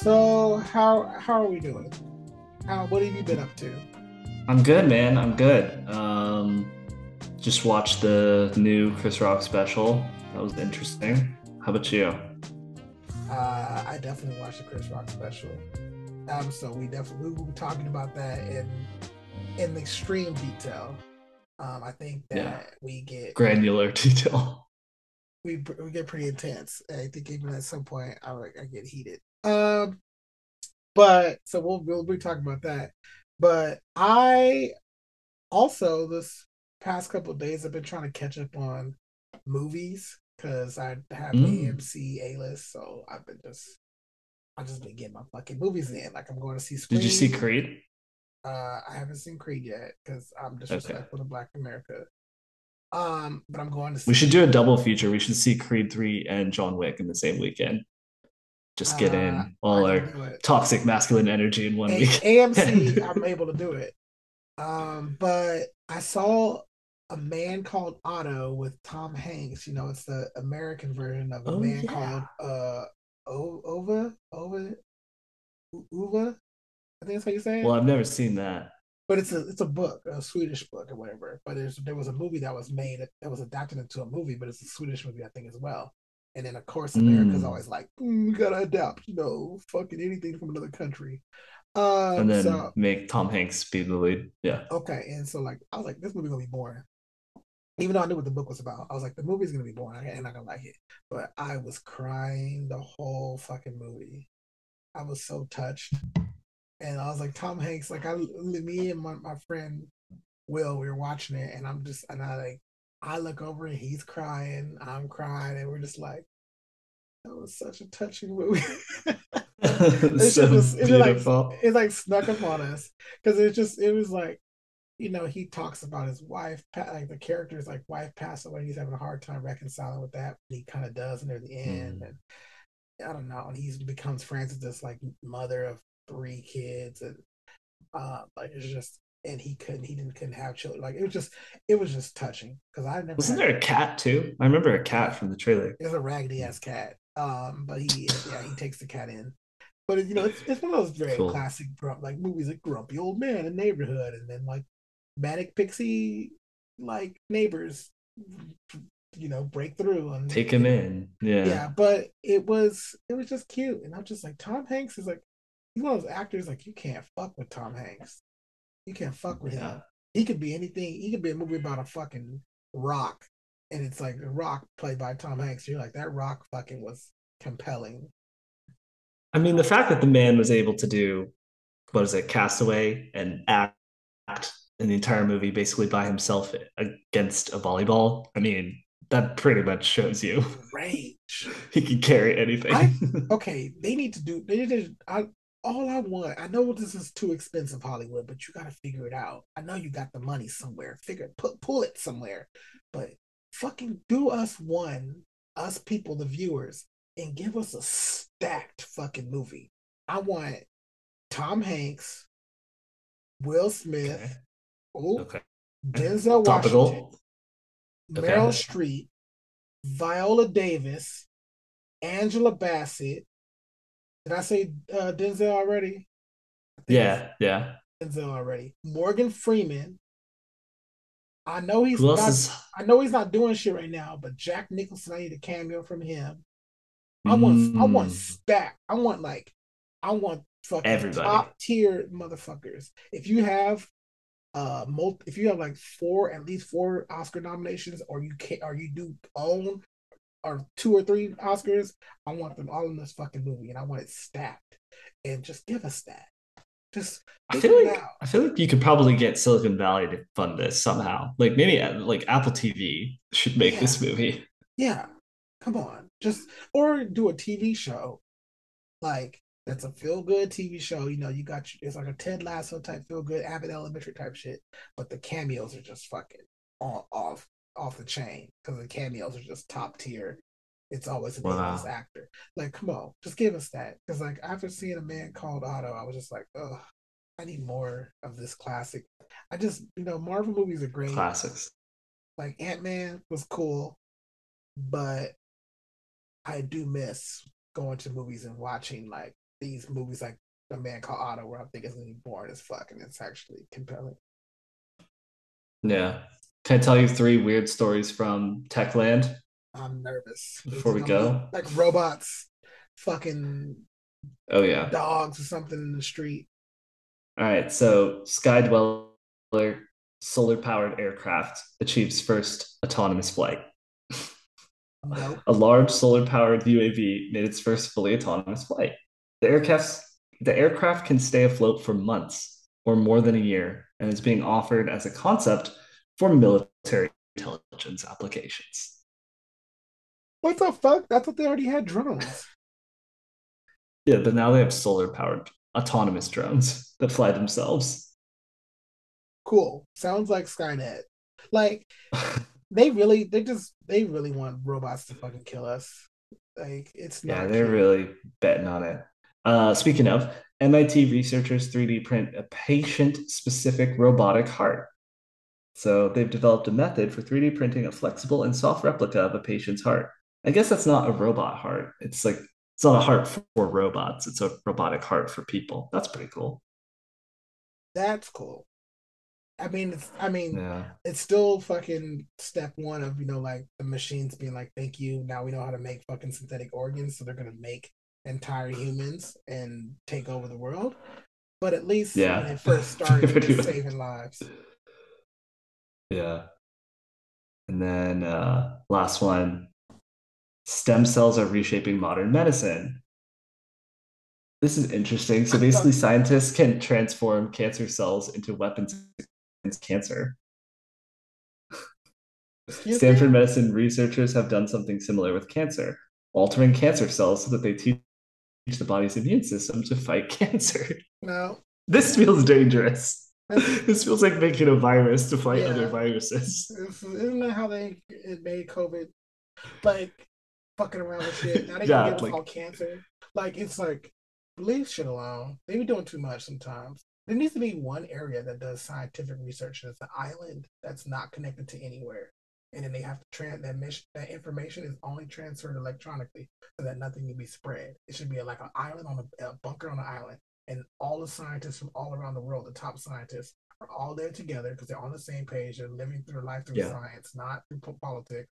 So how how are we doing? How what have you been up to? I'm good, man. I'm good. Um, just watched the new Chris Rock special. That was interesting. How about you? Uh, I definitely watched the Chris Rock special. Um, so we definitely we will be talking about that in in extreme detail. Um, I think that Yeah. we get Granular detail. we we get pretty intense. I think even at some point I I get heated. Um, but so we'll we'll be talking about that. But I also this past couple of days I've been trying to catch up on movies because I have Mm. AMC A list, so I've been just I've just been getting my fucking movies in. Like I'm going to see. Scream. Did you see Creed? Uh, I haven't seen Creed yet because I'm Okay. disrespectful to Black America. Um, but I'm going to. See We should do a double feature. We should see Creed 3 and John Wick in the same weekend. Just get Uh, in all our can do it. toxic masculine energy in one A- week. AMC, I'm able to do it. Um, but I saw a man called Otto with Tom Hanks. You know, it's the American version of a Oh, man yeah. called uh o- Ova Ova Uva. I think that's how you say it. Well, I've never seen that. but it's a it's a book, a Swedish book or whatever. But there's there was a movie that was made that was adapted into a movie, but it's a Swedish movie, I think, as well. And then of course America's Mm. always like, mm, we gotta adapt, you know, fucking anything from another country. Um, And then so make Tom Hanks be the lead. Yeah. okay, and so like I was like, this movie gonna be boring. Even though I knew what the book was about, I was like, the movie's gonna be boring. I'm not gonna like it. But I was crying the whole fucking movie. I was so touched, and I was like, Tom Hanks. Like I, me and my, my friend Will, we were watching it, and I'm just, and I like, I look over and he's crying, I'm crying, and we're just like, that was such a touching movie. It's so just- it's like- it like snuck up on us because it just it was like you know he talks about his wife like the character's like wife passed away he's having a hard time reconciling with that but he kind of does near the end Mm. and i don't know and he becomes friends with this like mother of three kids and uh like it's just and he couldn't he didn't couldn't have children like it was just it was just touching because i never Wasn't there a cat too? I remember a cat from the trailer. there's a raggedy ass cat. Um, but he yeah he takes the cat in. But you know it's, it's one of those very Cool. classic grump like movies like Grumpy Old Man in Neighborhood, and then like Manic Pixie like neighbors, you know, break through and Take him in. Yeah. Yeah, but it was it was just cute, and I'm just like Tom Hanks is like he's one of those actors like you can't fuck with Tom Hanks. You can't fuck with him. He could be anything. He could be a movie about a fucking rock, and it's like the rock played by Tom Hanks. You're like that rock fucking was compelling. I mean, the fact that the man was able to do what is it, Castaway, and act in the entire movie basically by himself against a volleyball. I mean, that pretty much shows you Rage. he can carry anything. I- Okay, they need to do. They. I all I want. I know this is too expensive, Hollywood, but you got to figure it out. I know you got the money somewhere. Figure put pull it somewhere, but fucking do us one, us people, the viewers, and give us a stacked fucking movie. I want Tom Hanks, Will Smith, Okay. oh, okay. Denzel Washington, Topical. Okay. Meryl Streep, Viola Davis, Angela Bassett. Did I say uh, Denzel already? Yeah, yeah. Denzel already. Morgan Freeman. I know he's Who not, is I know he's not doing shit right now, but Jack Nicholson, I need a cameo from him. I want I want Mm, stack. I want like I want fucking Everybody. top tier motherfuckers. If you have uh multi, if you have like four at least four Oscar nominations or you can or you do own or two or three Oscars, I want them all in this fucking movie and I want it stacked. And just give us that. Just I feel like out. I feel like you could probably get Silicon Valley to fund this somehow. Like maybe uh, like Apple TV should make this movie. Yeah. Come on. Just or do a TV show. Like that's a feel good TV show. You know, you got it's like a Ted Lasso type feel good, Abbott Elementary type shit. But the cameos are just fucking off off the chain because the cameos are just top tier. It's always an Wow. Actor. Like, come on, just give us that. Because like after seeing a man called Otto, I was just like, oh, I need more of this classic. I just, you know, Marvel movies are great Classics. like Ant Man was cool, but I do miss going to movies and watching like these movies like A Man Called Otto, where I think it's gonna be boring as fuck, and it's actually compelling. Yeah. Can I tell you three weird stories from Techland? I'm nervous. Before we go? like robots, fucking Oh yeah. dogs or something in the street. All right. So Skydweller solar powered aircraft achieves first autonomous flight. Nope. A large solar powered UAV made its first fully autonomous flight. The aircraft the aircraft can stay afloat for months or more than a year and is being offered as a concept for military intelligence applications. What the fuck? I thought they already had drones. Yeah, but now they have solar powered autonomous drones that fly themselves. Cool. Sounds like Skynet. Like they really, they just, they really want robots to fucking kill us. Like it's not. yeah, they're really betting on it. Uh, speaking of, MIT researchers 3D print a patient specific robotic heart. So they've developed a method for 3D printing a flexible and soft replica of a patient's heart. I guess that's not a robot heart. It's like it's not a heart for robots. It's a robotic heart for people. That's pretty cool. That's cool. I mean, it's, I mean, Yeah. it's still fucking step one of you know like the machines being like, thank you. Now we know how to make fucking synthetic organs, so they're gonna make entire humans and take over the world. But at least Yeah. when it first started, it's much. saving lives. Yeah. And then uh last one. Stem cells are reshaping modern medicine. This is interesting. So basically scientists can transform cancer cells into weapons against cancer. Excuse Stanford me? medicine researchers have done something similar with cancer, altering cancer cells so that they teach the body's immune system to fight cancer. No, This feels dangerous. This feels like making a virus to fight Yeah. other viruses. It's- Isn't that how they made COVID? Like fucking around with shit. Now they Yeah, give like- all cancer. Like it's like leave shit alone. They be doing too much sometimes. There needs to be one area that does scientific research. and It's an island that's not connected to anywhere, and then they have to trans that mission. That information is only transferred electronically, so that nothing can be spread. It should be like an island on a, a bunker on an island, and all the scientists from all around the world, the top scientists, are all there together because they're on the same page. They're living through life through Yeah. science, not through politics.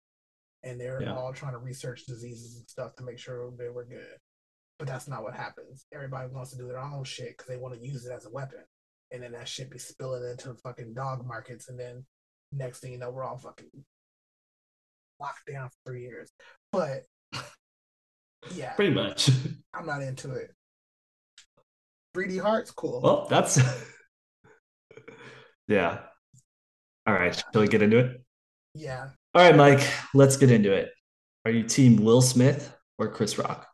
And they're Yeah. all trying to research diseases and stuff to make sure they were good. But that's not what happens. Everybody wants to do their own shit because they want to use it as a weapon. And then that shit be spilling into the fucking dog markets. And then next thing you know, we're all fucking locked down for three years. But yeah, Pretty much. I'm not into it. 3D Hearts, cool. Well, that's yeah. All right, shall we get into it? yeah, All right, Myke, let's get into it. Are you team Will Smith or Chris Rock?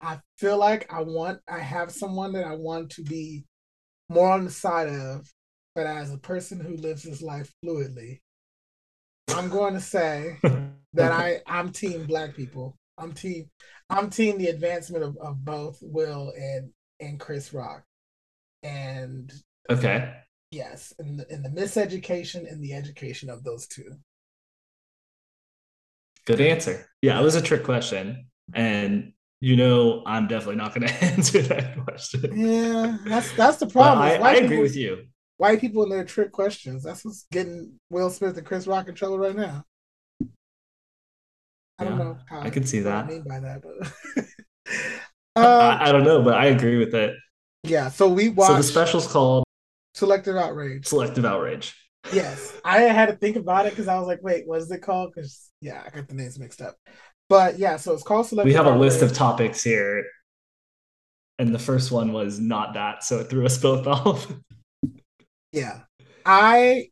I feel like I want I have someone that I want to be more on the side of, but as a person who lives his life fluidly, I'm going to say that I I'm team black people. I'm team I'm team the advancement of, of both Will and and Chris Rock. And Okay. yes, in the in the miseducation and the education of those two. Good answer. Yeah, it was a trick question. And you know I'm definitely not gonna answer that question. Yeah, that's that's the problem. I, I agree people- with you. white people and their trick questions. That's what's getting Will Smith and Chris Rock in trouble right now. I don't Yeah, know how I can see that. I mean by that, but um, I, I don't know, but I agree with it. yeah. So we So watched the special's called Selective Outrage. Selective Outrage. Yes, I had to think about it because I was like, wait, what is it called? Because yeah, I got the names mixed up. But yeah, so it's called Selective. We have a list of topics here. And the first one was not that, so it threw us both off. Yeah. I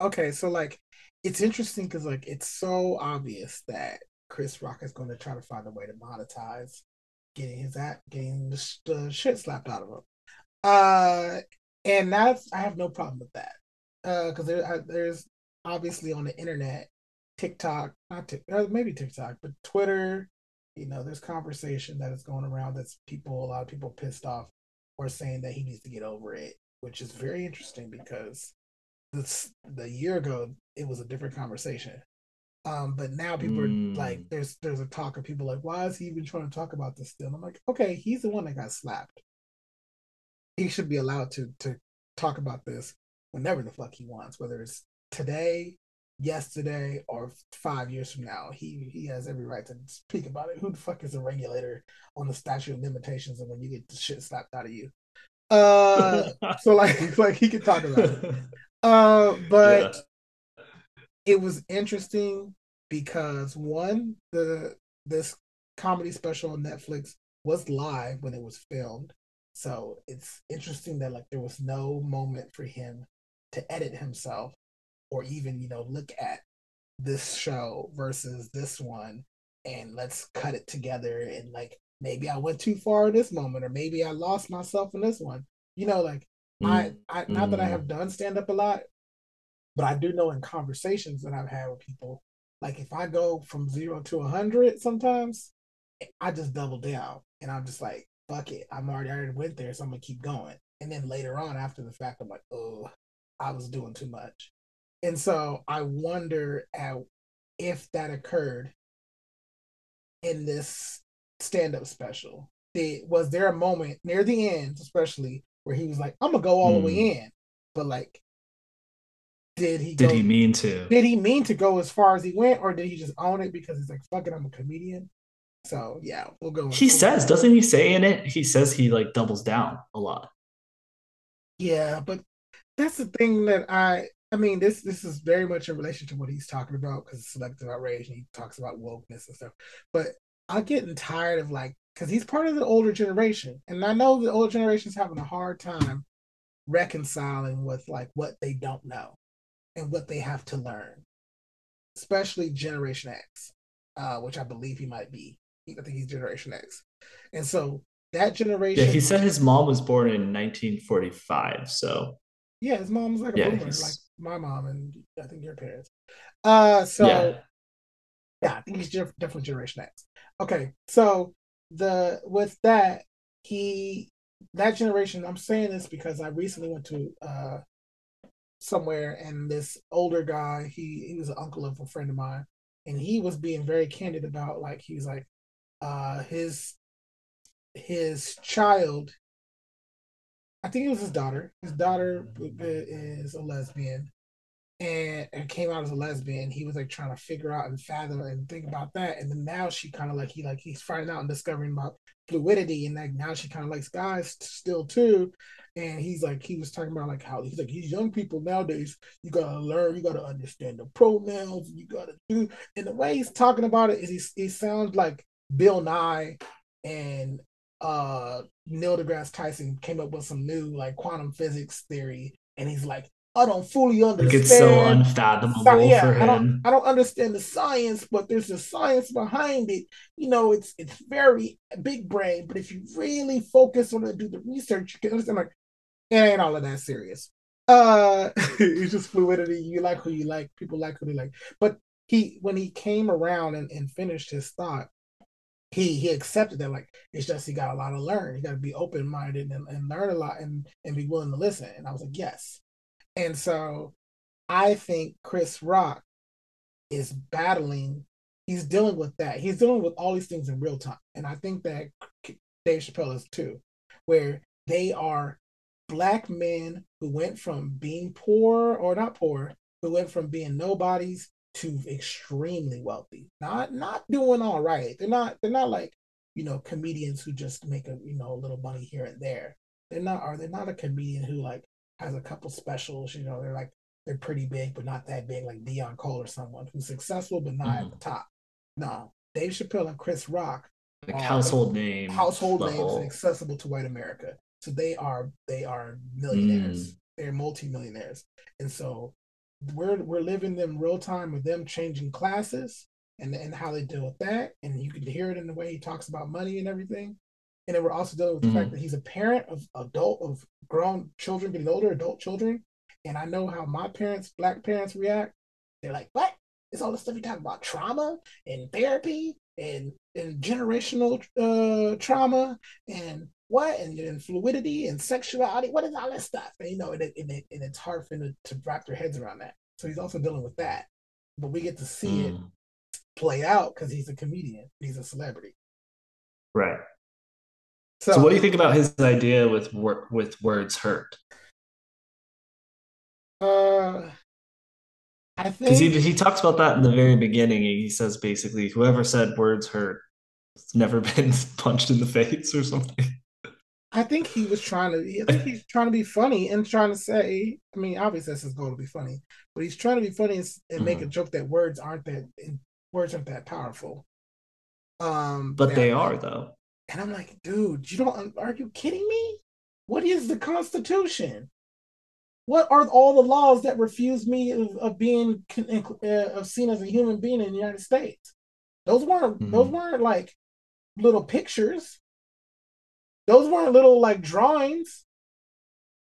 okay, so like it's interesting because like it's so obvious that Chris Rock is going to try to find a way to monetize getting his at getting the, the shit slapped out of him. Uh and that's I have no problem with that. Uh because there I, there's obviously on the internet, TikTok, not Tik, uh, maybe TikTok, but Twitter, you know, there's conversation that is going around that's people a lot of people pissed off or saying that he needs to get over it which is very interesting because this the year ago it was a different conversation. Um, but now people mm. are like, there's there's a talk of people like, why is he even trying to talk about this still? And I'm like, okay, he's the one that got slapped. He should be allowed to to talk about this whenever the fuck he wants, whether it's today, yesterday, or five years from now. He he has every right to speak about it. Who the fuck is a regulator on the statute of limitations and when you get the shit slapped out of you? Uh, so like like he could talk about it. Uh, but. It was interesting because one, the this comedy special on Netflix was live when it was filmed. So it's interesting that like there was no moment for him to edit himself or even, you know, look at this show versus this one and let's cut it together and like maybe I went too far in this moment or maybe I lost myself in this one. You know, like mm. I, I not mm. that I have mm. done stand up a lot, but I do know in conversations that I've had with people, like if I go from zero to a hundred sometimes, I just double down and I'm just like, fuck it. I'm already I already went there, so I'm gonna keep going. And then later on after the fact, I'm like, oh, I was doing too much. And so I wonder at if that occurred in this stand-up special. Did, was there a moment near the end, especially, where he was like, I'm gonna go all mm. the way hmm. in. But like did he did go, he mean to did he mean to go as far as he went or did he just own it because he's like fucking I'm a comedian? So yeah, we'll go. He says, doesn't he say in it? He says he like doubles down a lot. Yeah, but that's the thing that I I mean, this this is very much in relation to what he's talking about because it's selective outrage and he talks about wokeness and stuff. But I'm getting tired of like because he's part of the older generation, and I know the older generation's having a hard time reconciling with like what they don't know and what they have to learn, especially Generation X, uh, which I believe he might be. I think he's Generation X, and so that generation. Yeah, he said his mom was born in 1945, so. Yeah, his mom was like a yeah, boomer, like my mom and I think your parents. Uh, so yeah, yeah I think he's definitely Generation X. Okay, so the with that he that generation. I'm saying this because I recently went to uh somewhere and this older guy he he was an uncle of a friend of mine and he was being very candid about like he's like uh his his child i think it was his daughter his daughter is a lesbian and, and came out as a lesbian he was like trying to figure out and fathom and think about that and then now she kind of like he like he's finding out and discovering about fluidity and like now she kind of likes guys still too. And he's like he was talking about like how he's like these young people nowadays you gotta learn you gotta understand the pronouns you gotta do and the way he's talking about it is he, he sounds like bill nye and uh neil degrasse tyson came up with some new like quantum physics theory. And he's like I don't fully understand. Like it's so unfathomable yeah, for him. I don't, I don't understand the science, but there's a science behind it. You know, it's it's very big brain, but if you really focus on it, do the research, you can understand. Like, it ain't all of that serious. Uh, it's just fluidity. You like who you like. People like who they like. But he, when he came around and, and finished his thought, he he accepted that like it's just he got a lot to learn. He got to be open minded and, and learn a lot and and be willing to listen. And I was like, yes and so I think Chris Rock is battling, he's dealing with that. He's dealing with all these things in real time. And I think that Dave Chappelle is too, where they are black men who went from being poor or not poor, who went from being nobodies to extremely wealthy. Not not doing all right. They're not they're not like, you know, comedians who just make a, you know, a little money here and there. They're not are they not a comedian who like has a couple specials. You know, they're like they're pretty big, but not that big, like Deon Cole or someone who's successful but not mm. at the top. No, Dave Chappelle and Chris Rock, like household names, household names, and accessible to white America. So they are they are millionaires. Mm. They're multimillionaires, and so we're we're living them real time with them changing classes and and how they deal with that. And you can hear it in the way he talks about money and everything. And then we're also dealing with the mm-hmm. fact that he's a parent of adult of grown children getting older, adult children. And I know how my parents, black parents, react. They're like, "What? It's all the stuff you talk about trauma and therapy and and generational uh, trauma and what and, and, fluidity and sexuality. What is all that stuff? And you know, and, it, and, it, and it's hard for them to, to wrap their heads around that. So he's also dealing with that. But we get to see mm. it play out because he's a comedian, he's a celebrity. Right. So, so, what do you think about his idea with with words hurt? Uh, I think because he he talks about that in the very beginning. He says basically, whoever said words hurt has never been punched in the face or something. I think he was trying to. I think he's trying to be funny and trying to say. I mean, obviously that's his goal to be funny, but he's trying to be funny and, and mm-hmm. make a mm-hmm. joke that words aren't that words aren't that powerful. Um, but they are though. And I'm like, dude, you don't. Are you kidding me? What is the Constitution? What are all the laws that refuse me of, of being uh, of seen as a human being in the United States? Those weren't. Mm-hmm. Those weren't like little pictures. Those weren't little like drawings.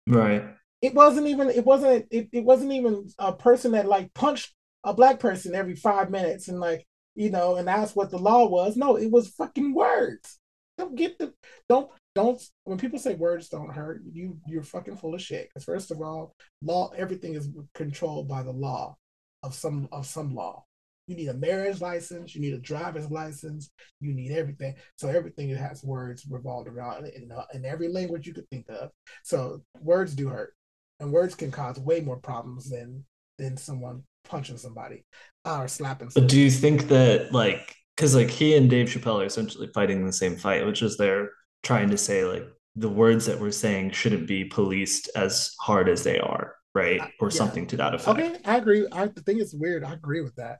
Right. It wasn't even. It wasn't. It, it wasn't even a person that like punched a black person every five minutes and like you know, and that's what the law was. No, it was fucking words. Don't get the don't don't when people say words don't hurt, you you're fucking full of shit. Because first of all, law everything is controlled by the law of some of some law. You need a marriage license, you need a driver's license, you need everything. So everything that has words revolved around it in, uh, in every language you could think of. So words do hurt, and words can cause way more problems than than someone punching somebody or slapping. Somebody. But do you think that like because like he and Dave Chappelle are essentially fighting the same fight, which is they're trying to say like the words that we're saying shouldn't be policed as hard as they are, right? Uh, or yeah. something to that effect. Okay, I agree. I think it's weird. I agree with that.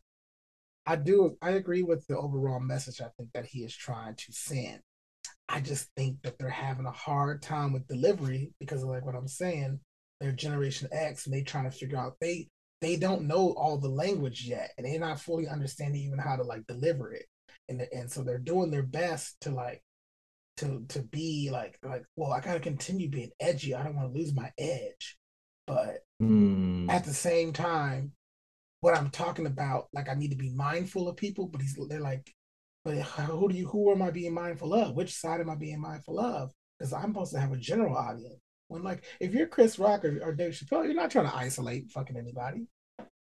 I do. I agree with the overall message. I think that he is trying to send. I just think that they're having a hard time with delivery because of like what I'm saying. They're Generation X and they trying to figure out they they don't know all the language yet and they're not fully understanding even how to like deliver it. And and so they're doing their best to like to to be like like well I gotta continue being edgy. I don't want to lose my edge. But mm. at the same time, what I'm talking about, like I need to be mindful of people, but he's they're like, but who do you who am I being mindful of? Which side am I being mindful of? Because I'm supposed to have a general audience. When like if you're Chris Rock or, or Dave Chappelle, you're not trying to isolate fucking anybody.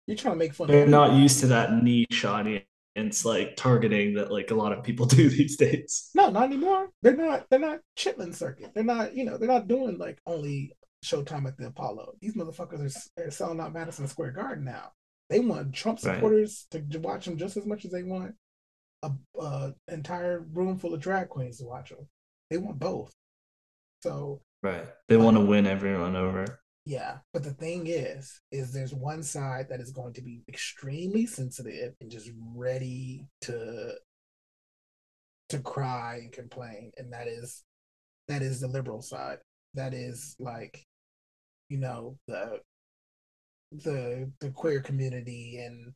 You're trying to make fun. Of them. They're not used to that niche audience like targeting that like a lot of people do these days. No, not anymore. They're not. They're not Chitlin Circuit. They're not. You know, they're not doing like only Showtime at the Apollo. These motherfuckers are, are selling out Madison Square Garden now. They want Trump supporters right. to watch them just as much as they want a, a, entire room full of drag queens to watch them. They want both. So right, they want to win everyone over. Yeah, but the thing is, is there's one side that is going to be extremely sensitive and just ready to to cry and complain, and that is that is the liberal side. That is like, you know, the the the queer community and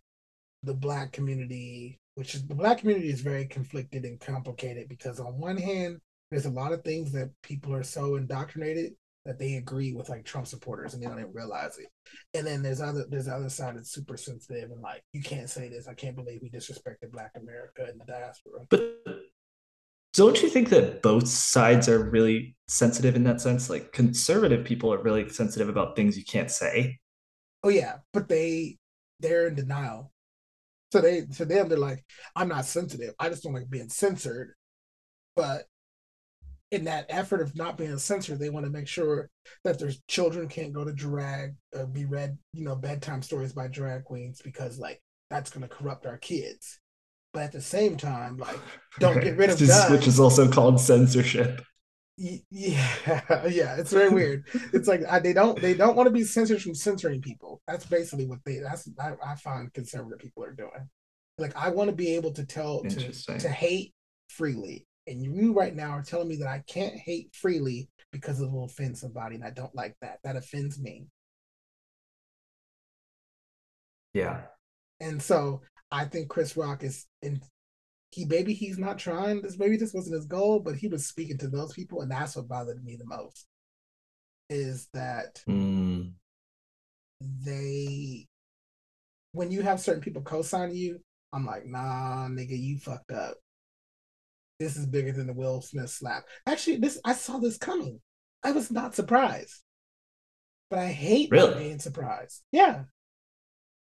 the black community, which is the black community is very conflicted and complicated because on one hand, there's a lot of things that people are so indoctrinated that they agree with like Trump supporters and they don't even realize it. And then there's other there's the other side that's super sensitive and like you can't say this. I can't believe we disrespected Black America and the diaspora. But don't you think that both sides are really sensitive in that sense? Like conservative people are really sensitive about things you can't say. Oh yeah, but they they're in denial. So they to them they're like, I'm not sensitive. I just don't like being censored. But in that effort of not being censored, they want to make sure that their children can't go to drag or be read, you know, bedtime stories by drag queens because like that's gonna corrupt our kids. But at the same time, like don't get rid of guns. Which is also called censorship. Yeah yeah it's very weird. It's like I, they don't they don't want to be censored from censoring people. That's basically what they that's I, I find conservative people are doing. Like i want to be able to tell to, to hate freely and you right now are telling me that i can't hate freely because it will offend somebody and i don't like that. That offends me. Yeah. And so i think chris rock is in he maybe he's not trying this maybe this wasn't his goal but he was speaking to those people and that's what bothered me the most is that mm. they when you have certain people co-sign you i'm like nah nigga you fucked up this is bigger than the will smith slap. Actually this i saw this coming. I was not surprised. But i hate really? being surprised. Yeah.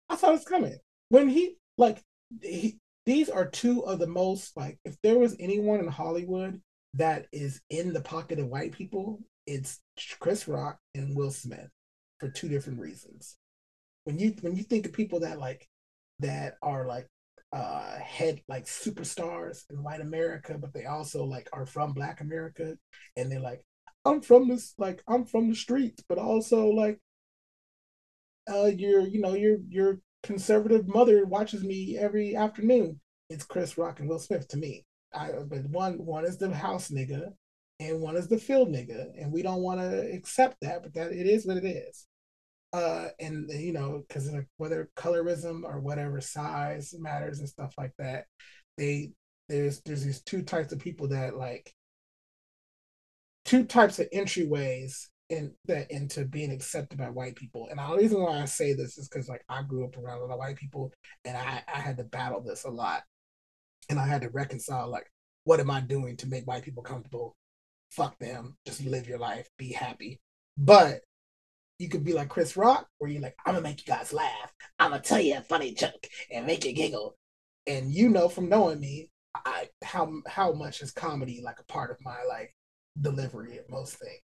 I saw this coming. When he like he these are two of the most like if there was anyone in Hollywood that is in the pocket of white people, it's Chris Rock and Will Smith for two different reasons. When you when you think of people that like that are like uh head like superstars in white America, but they also like are from black America and they're like, I'm from this like I'm from the streets, but also like uh your you know your your conservative mother watches me every afternoon. It's Chris Rock and Will Smith to me. I but one one is the house nigga and one is the field nigga, and we don't want to accept that, but that it is what it is. Uh, and you know, because whether colorism or whatever size matters and stuff like that, they there's there's these two types of people that like two types of entryways in that into being accepted by white people. And the reason why I say this is because like I grew up around a lot of white people and I, I had to battle this a lot. And I had to reconcile like what am I doing to make white people comfortable? Fuck them. Just live your life, be happy. But you could be like Chris Rock, where you're like, I'm gonna make you guys laugh. I'm gonna tell you a funny joke and make you giggle. And you know from knowing me, I how how much is comedy like a part of my like delivery of most things.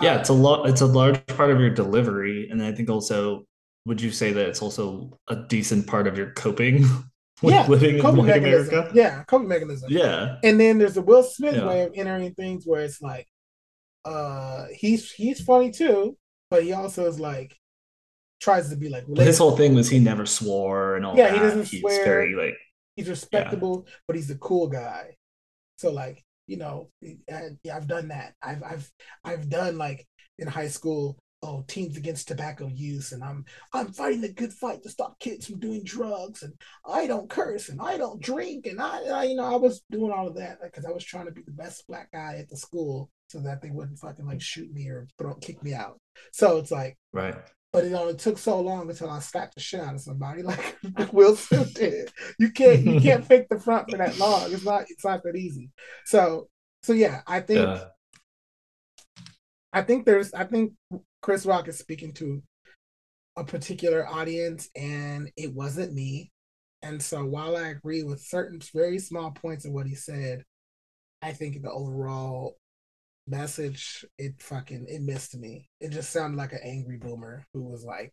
Yeah, it's a lot. It's a large part of your delivery, and I think also, would you say that it's also a decent part of your coping with yeah, living in mechanism. America? Yeah, coping mechanism. Yeah, And then there's the Will Smith Yeah. way of entering things where it's like, uh, he's he's funny too, but he also is like tries to be like his whole thing was he never swore and all Yeah, that. he doesn't He's swear. very like he's respectable, but he's a cool guy. So like, you know, yeah, I've done that. I've I've I've done like in high school, oh, teens against tobacco use, and I'm I'm fighting the good fight to stop kids from doing drugs, and I don't curse, and I don't drink, and I, I you know, I was doing all of that because I was trying to be the best black guy at the school so that they wouldn't fucking like shoot me or throw kick me out. So it's like right. but it only took so long until I slapped the shit out of somebody like Will Smith did. You can't you can't fake the front for that long. It's not it's not that easy. So so yeah, I think. I think there's I think Chris Rock is speaking to a particular audience and it wasn't me. And so while I agree with certain very small points of what he said, I think the overall message it fucking it missed me. It just sounded like an angry boomer who was like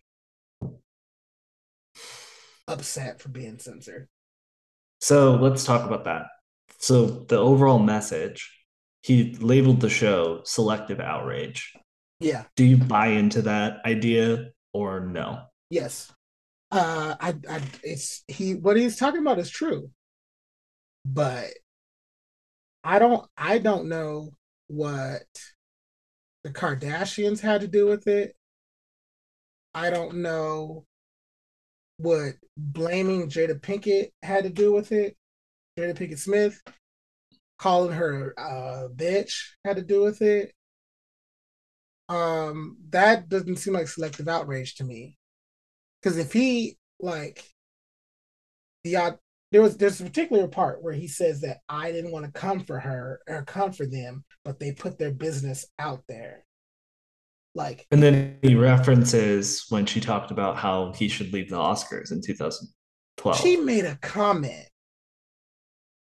upset for being censored. So let's talk about that. So the overall message, he labeled the show selective outrage. Yeah. Do you buy into that idea or no? Yes. Uh I I it's he what he's talking about is true. But I don't I don't know what the Kardashians had to do with it. I don't know what blaming Jada Pinkett had to do with it. Jada Pinkett Smith calling her a bitch had to do with it. Um that doesn't seem like selective outrage to me. Cuz if he like the there was there's a particular part where he says that I didn't want to come for her or come for them, but they put their business out there. Like And then he references when she talked about how he should leave the Oscars in 2012. she made a comment,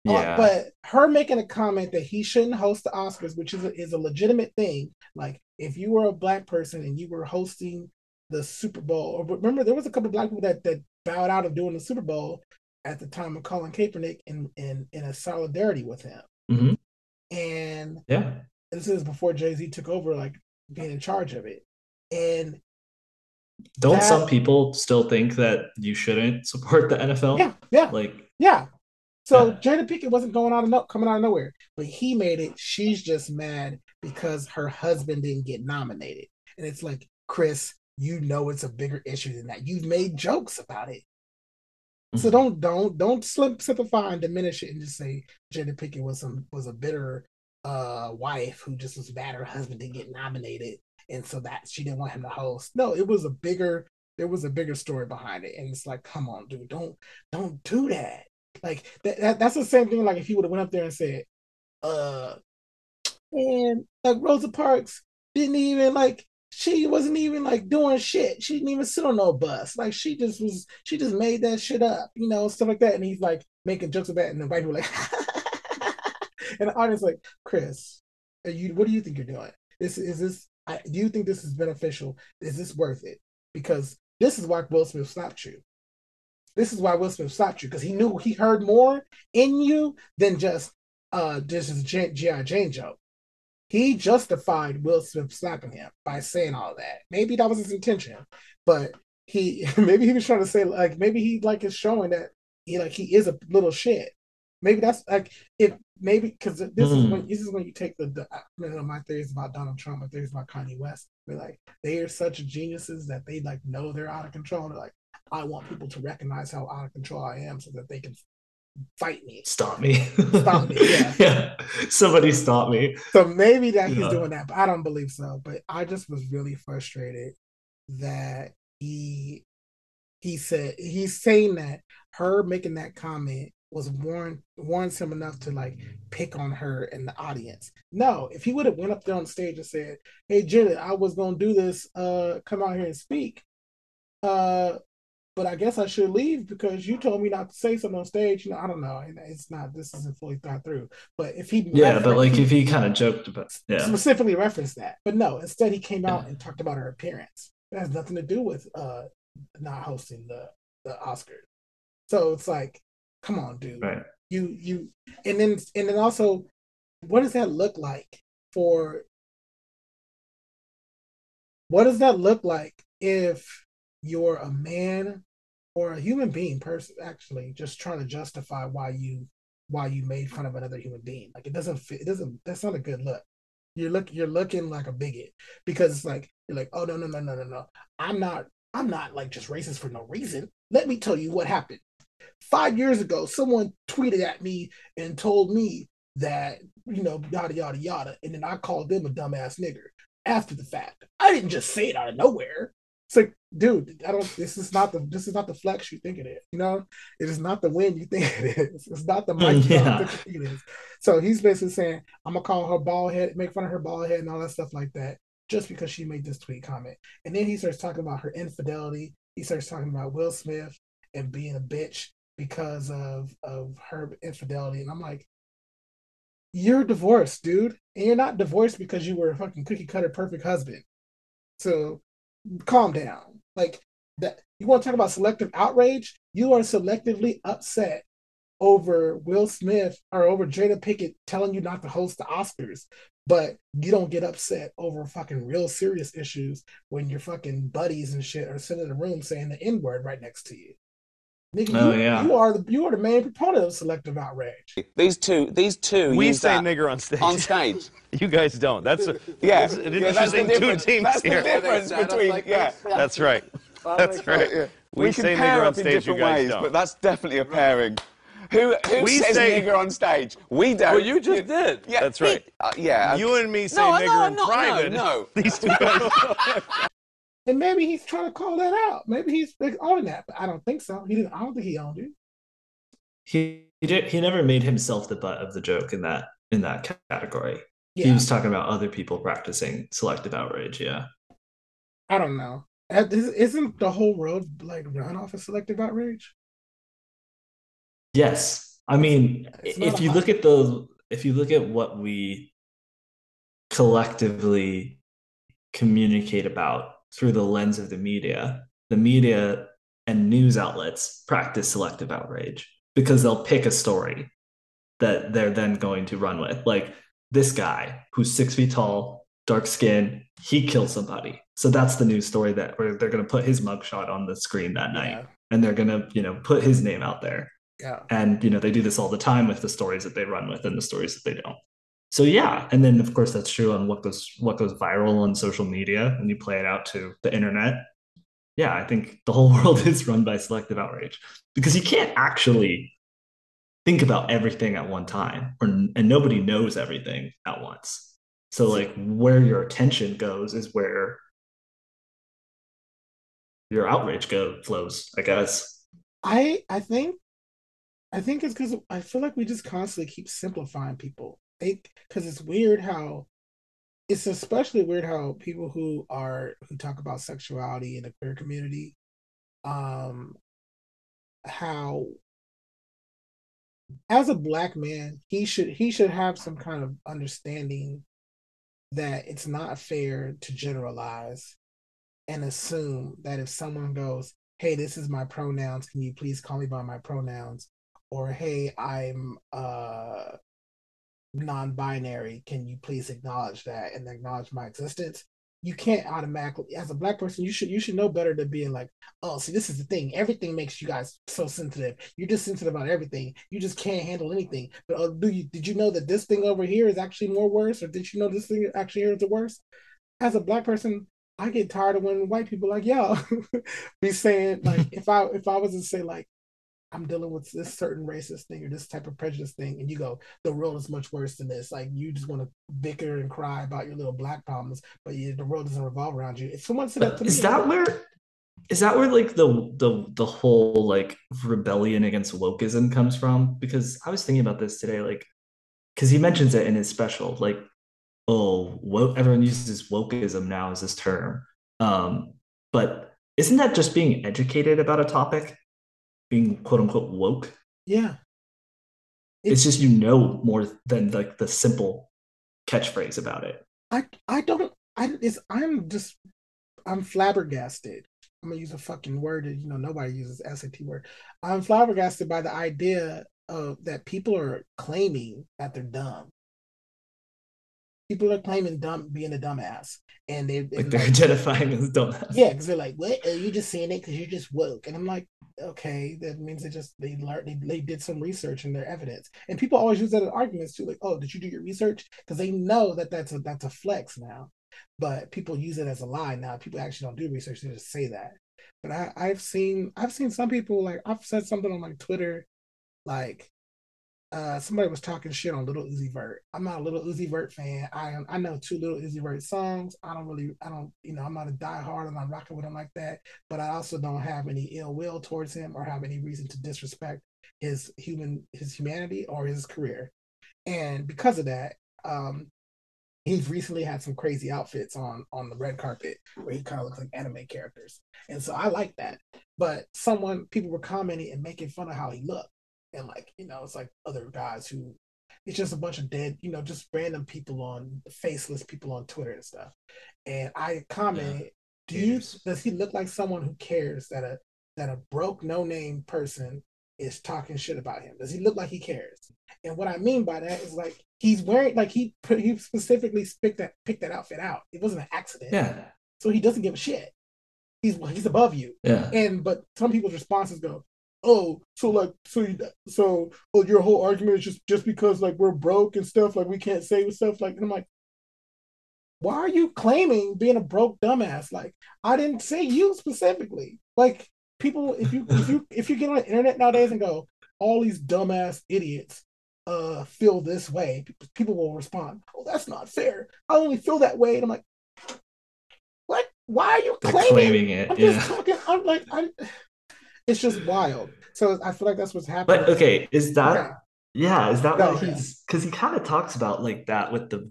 uh, yeah. but her making a comment that he shouldn't host the Oscars, which is a, is a legitimate thing. Like if you were a black person and you were hosting the Super Bowl, or remember there was a couple black people that that bowed out of doing the Super Bowl at the time of Colin Kaepernick in in in a solidarity with him, Mhm. And yeah. this is before Jay Z took over, like being in charge of it. And Don't That- some people still think that you shouldn't support the NFL? yeah, yeah, Like, yeah. So Yeah. Jada Pinkett wasn't going out of no, coming out of nowhere, but he made it. She's just mad because her husband didn't get nominated, and it's like Chris, you know, it's a bigger issue than that. You've made jokes about it, so Mhm. don't don't don't slip simplify and diminish it and just say Jada Pinkett was some was a bitter uh wife who just was mad her husband didn't get nominated and so that she didn't want him to host. No, it was a bigger there was a bigger story behind it, and it's like, come on, dude, don't don't do that. Like that, that that's the same thing. Like if he would have went up there and said, uh, and like Rosa Parks didn't even like she wasn't even like doing shit. She didn't even sit on no bus. Like she just was, she just made that shit up, you know, stuff like that. And he's like making jokes about it, and the white people like, and the audience like, Chris, you, what do you think you're doing? This is this. I, do you think this is beneficial? Is this worth it? Because this is why Will Smith slapped you. This is why Will Smith slapped you because he knew he heard more in you than just uh just a G.I. Jane joke. He justified Will Smith slapping him by saying all that. Maybe that was his intention, but he maybe he was trying to say like maybe he like is showing that he like he is a little shit. Maybe that's like if maybe because this mm. is when this is when you take the, the you know, my theories about Donald Trump, my theories about Kanye West. They're like they are such geniuses that they like know they're out of control. They're like, I want people to recognize how out of control I am so that they can fight me. Stop me. Stop me. Yeah. yeah. Somebody stop me. So maybe that he's doing that, but I don't believe so. But I just was really frustrated that he he said he's saying that her making that comment was warn warns him enough to like pick on her and the audience. No, if he would have went up there on stage and said, "Hey, Janet, I was gonna do this. Uh, come out here and speak." Uh, but I guess I should leave because you told me not to say something on stage. You know, I don't know. It's not. This isn't fully thought through. But if he, yeah, but like if he kind of joked about, yeah, specifically referenced that, but no. Instead, he came out yeah. and talked about her appearance. It has nothing to do with uh not hosting the the Oscars. So it's like, come on, dude. Right. You you and then and then also, what does that look like for? What does that look like if you're a man or a human being person actually just trying to justify why you why you made fun of another human being. Like it doesn't fit it doesn't that's not a good look. You're look you're looking like a bigot because it's like you're like oh no no no no no no. I'm not i'm not like just racist for no reason. Let me tell you what happened. Five years ago someone tweeted at me and told me that you know yada yada yada. And then i called them a dumbass nigger after the fact. I didn't just say it out of nowhere it's like, dude, I don't. This is not the. This is not the flex you think it is. You know, it is not the win you think it is. It's not the mic yeah. you it is. So he's basically saying, I'm gonna call her bald head, make fun of her bald head, and all that stuff like that, just because she made this tweet comment. And then he starts talking about her infidelity. He starts talking about Will Smith and being a bitch because of of her infidelity. And I'm like, you're divorced, dude, and you're not divorced because you were a fucking cookie cutter perfect husband. So calm down. Like that you want to talk about selective outrage? You are selectively upset over Will Smith or over Jada Pinkett telling you not to host the Oscars, but you don't get upset over fucking real serious issues when your fucking buddies and shit are sitting in the room saying the N word right next to you. Nigga, oh, you, yeah. you are the you are the main proponent of selective outrage. These two, these two. We say nigger on stage. On stage. you guys don't. That's a, yeah. That's an yeah, interesting that's two teams that's here. the difference between like yeah. That's right. That's right. Yeah. We, we say nigger on stage. You guys ways, don't. But that's definitely a pairing. Who, who we says say, nigger on stage? We don't. Well, you just did. Yeah, that's right. Uh, yeah. You and me say no, nigger no, in no, private. No, no. These two guys. And maybe he's trying to call that out. Maybe he's owning that, but I don't think so. He didn't. I don't think he owned it. He he did. He never made himself the butt of the joke in that in that category. Yeah. He was talking about other people practicing selective outrage. Yeah. I don't know. Uh, isn't the whole world like run off of selective outrage? Yes. I mean, if you look at the if you look at what we collectively communicate about through the lens of the media, the media and news outlets practice selective outrage because they'll pick a story that they're then going to run with. Like this guy who's six feet tall, dark skin, he killed somebody. So that's the news story that where they're going to put his mugshot on the screen that night, yeah. and they're going to you know put his name out there. Yeah. And you know they do this all the time with the stories that they run with and the stories that they don't so yeah and then of course that's true on what goes what goes viral on social media and you play it out to the internet. Yeah i think the whole world is run by selective outrage because you can't actually think about everything at one time or and nobody knows everything at once. So like where your attention goes is where your outrage go flows i guess. I i think i think it's because i feel like we just constantly keep simplifying people think because it's weird how it's especially weird how people who are who talk about sexuality in the queer community, um, how as a black man, he should he should have some kind of understanding that it's not fair to generalize and assume that if someone goes, "Hey, this is my pronouns. Can you please call me by my pronouns?" or "Hey, I'm uh non-binary. Can you please acknowledge that and acknowledge my existence?" you can't automatically as a black person you should you should know better than being like oh see this is the thing. Everything makes you guys so sensitive. You're just sensitive about everything. You just can't handle anything. But uh, do you did you know that this thing over here is actually more worse? Or did you know this thing actually here is the worst? As a black person i get tired of when white people like y'all be saying like if i if i was to say like I'm dealing with this certain racist thing or this type of prejudice thing, and you go, the world is much worse than this. Like you just want to bicker and cry about your little black problems, but you, the world doesn't revolve around you. If someone said that to is me, that where is that where like the the the whole like rebellion against wokeism comes from? Because I was thinking about this today, like because he mentions it in his special, like oh, woke, everyone uses wokeism now as this term, um, but isn't that just being educated about a topic? Being quote unquote woke. Yeah. It's, it's just you know more than like the simple catchphrase about it. I I don't I it's I'm just I'm flabbergasted. I'm gonna use a fucking word that you know nobody uses SAT word. I'm flabbergasted by the idea of that people are claiming that they're dumb people are claiming dumb being a dumbass, and they like they're like, identifying as dumbass. Yeah, because they're like, "What? Are you just saying it because you're just woke?" And I'm like, "Okay, that means they just they learned they, they did some research and their evidence." And people always use that as arguments too, like, "Oh, did you do your research?" Because they know that that's a that's a flex now, but people use it as a lie now. People actually don't do research; they just say that. But I, I've seen I've seen some people like I've said something on like Twitter, like uh, somebody was talking shit on Lil Uzi Vert. I'm not a Lil Uzi Vert fan. I I know two Lil Uzi Vert songs. I don't really, I don't, you know, I'm not a diehard. And I'm rocking with him like that. But I also don't have any ill will towards him or have any reason to disrespect his human, his humanity or his career. And because of that, um, he's recently had some crazy outfits on on the red carpet where he kind of looks like anime characters, and so I like that. But someone, people were commenting and making fun of how he looked and like you know it's like other guys who it's just a bunch of dead you know just random people on faceless people on twitter and stuff. And i commented yeah. do you does he look like someone who cares that a that a broke no name person is talking shit about him? Does he look like he cares? And what i mean by that is like he's wearing like he put he specifically picked that picked that outfit out. It wasn't an accident. Yeah. So he doesn't give a shit. He's he's above you. Yeah. And but some people's responses go oh, so like, so you, so oh, your whole argument is just just because like we're broke and stuff, like we can't say stuff, like, and I'm like, why are you claiming being a broke dumbass? Like, I didn't say you specifically. Like, people, if you if you if you get on the internet nowadays and go, all these dumbass idiots uh feel this way, people will respond, oh, that's not fair. I only feel that way, and I'm like, what? Why are you claiming, claiming it? I'm yeah. just talking. I'm like, I it's just wild. So I feel like that's what's happening. But okay, is that okay. yeah? Is that no, what he's because he kind of talks about like that with the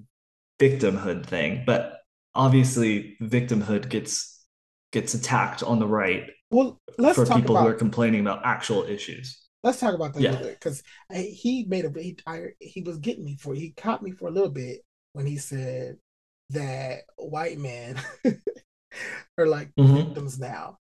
victimhood thing, but obviously victimhood gets gets attacked on the right. Well, let's for people about, who are complaining about actual issues. Let's talk about that yeah. because he made a he, I, he was getting me for he caught me for a little bit when he said that white men are like mm-hmm. victims now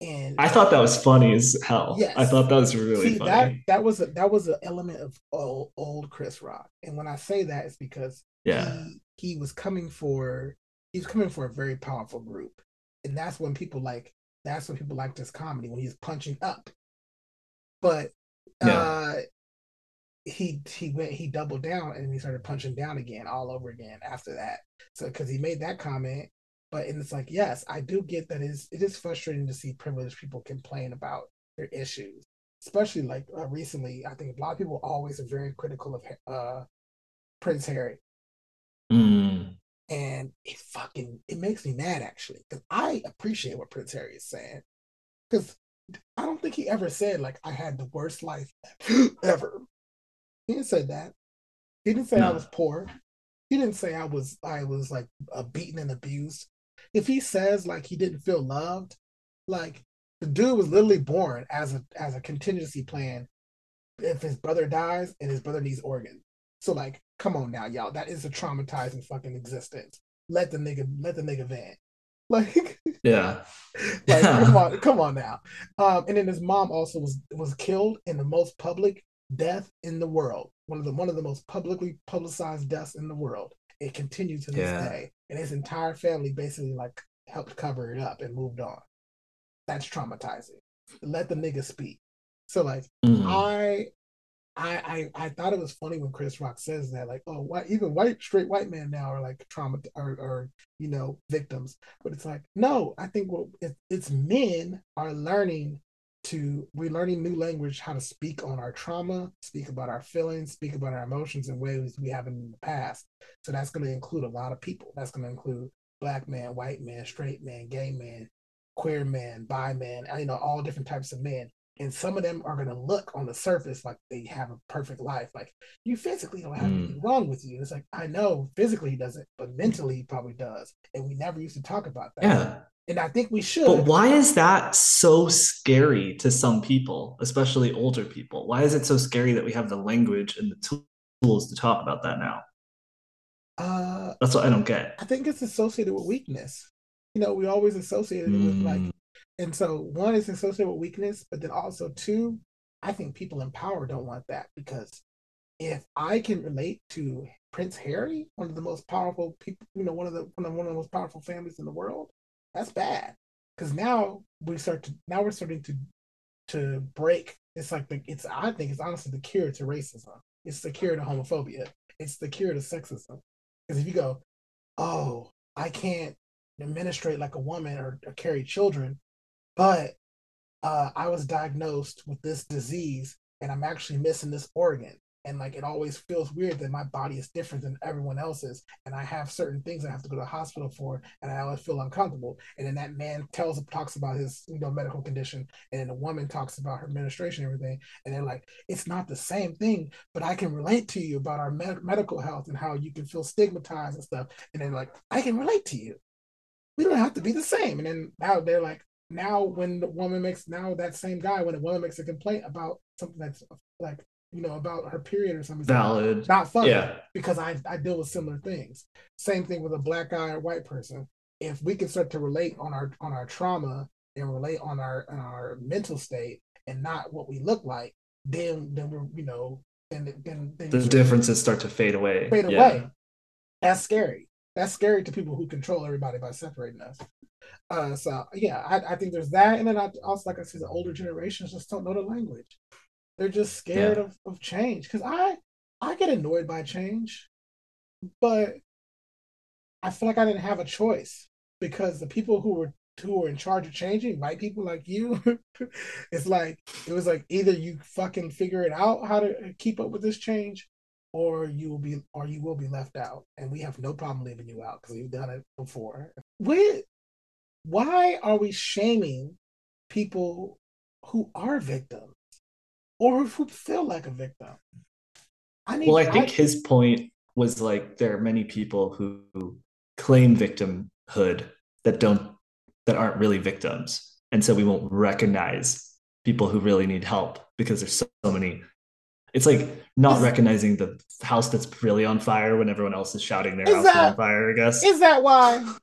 and I thought that was funny as hell. Yes. I thought that was really See, funny. That that was a, that was an element of old, old Chris Rock. And when I say that, it's because yeah, he, he was coming for he's coming for a very powerful group, and that's when people like that's when people like this comedy when he's punching up. But yeah. uh, he he went he doubled down and he started punching down again all over again after that. So because he made that comment but and it's like, yes, I do get that. Is it is frustrating to see privileged people complain about their issues, especially like uh, recently. I think a lot of people always are very critical of uh, Prince Harry, mm. and it fucking it makes me mad actually because I appreciate what Prince Harry is saying because I don't think he ever said like I had the worst life ever. He didn't say that. He didn't say no. I was poor. he didn't say I was I was like uh, beaten and abused. If he says like he didn't feel loved, like the dude was literally born as a as a contingency plan if his brother dies and his brother needs organs. So like, come on now, y'all. That is a traumatizing fucking existence. Let the nigga let the nigga vent. Like yeah, like come on, come on now. Um, and then his mom also was was killed in the most public death in the world. One of the one of the most publicly publicized deaths in the world. It continues to this yeah. day, and his entire family basically like helped cover it up and moved on. That's traumatizing. Let the nigga speak. So like mm. I I, I I thought it was funny when Chris Rock says that, like, oh, why even white straight white men now are like trauma or, or you know victims, but it's like no, I think what it, it's men are learning to we're learning new language how to speak on our trauma, speak about our feelings, speak about our emotions in ways we haven't in the past. So that's going to include a lot of people. That's going to include black man, white man, straight man, gay man, queer man, bi man, you know, all different types of men and some of them are going to look on the surface like they have a perfect life like you physically don't have mm. anything wrong with you it's like i know physically he doesn't but mentally he probably does and we never used to talk about that yeah and i think we should but why is that so scary to some people especially older people why is it so scary that we have the language and the tools to talk about that now uh that's what i don't get i think it's associated with weakness you know we always associated mm. with like mm. And so one is associated with weakness, but then also two, I think people in power don't want that because if I can relate to Prince Harry, one of the most powerful people, you know, one of the one of, one of the most powerful families in the world, that's bad. Because now we start to now we're starting to to break. It's like the it's I think it's honestly the cure to racism. It's the cure to homophobia. It's the cure to sexism. Because if you go, oh, I can't administrate like a woman or, or carry children, but uh, I was diagnosed with this disease and I'm actually missing this organ. And like it always feels weird that my body is different than everyone else's. And I have certain things I have to go to the hospital for, and I always feel uncomfortable. And then that man tells talks about his you know medical condition, and then the woman talks about her menstruation and everything. And they're like, it's not the same thing, but I can relate to you about our med- medical health and how you can feel stigmatized and stuff. And then like, I can relate to you. We don't have to be the same. And then now they're like, now when the woman makes now that same guy when a woman makes a complaint about something that's like you know about her period or something. Valid. not funny yeah. because i i deal with similar things. Same thing with a black guy or white person. If we can start to relate on our on our trauma and relate on our on our mental state and not what we look like then then we're you know then then, then the differences start to fade away. fade yeah. away. That's scary. That's scary to people who control everybody by separating us. Uh, so yeah, I, I think there's that, and then I also like I said, the older generations just don't know the language. They're just scared yeah. of, of change. Because I I get annoyed by change, but I feel like I didn't have a choice because the people who were who were in charge of changing, white people like you, it's like it was like either you fucking figure it out how to keep up with this change, or you will be or you will be left out. And we have no problem leaving you out because we've done it before. We why are we shaming people who are victims or who feel like a victim? I well, I think I, his point was like there are many people who, who claim victimhood that don't that aren't really victims, and so we won't recognize people who really need help because there's so, so many. It's like not is, recognizing the house that's really on fire when everyone else is shouting their house that, on fire. I guess is that why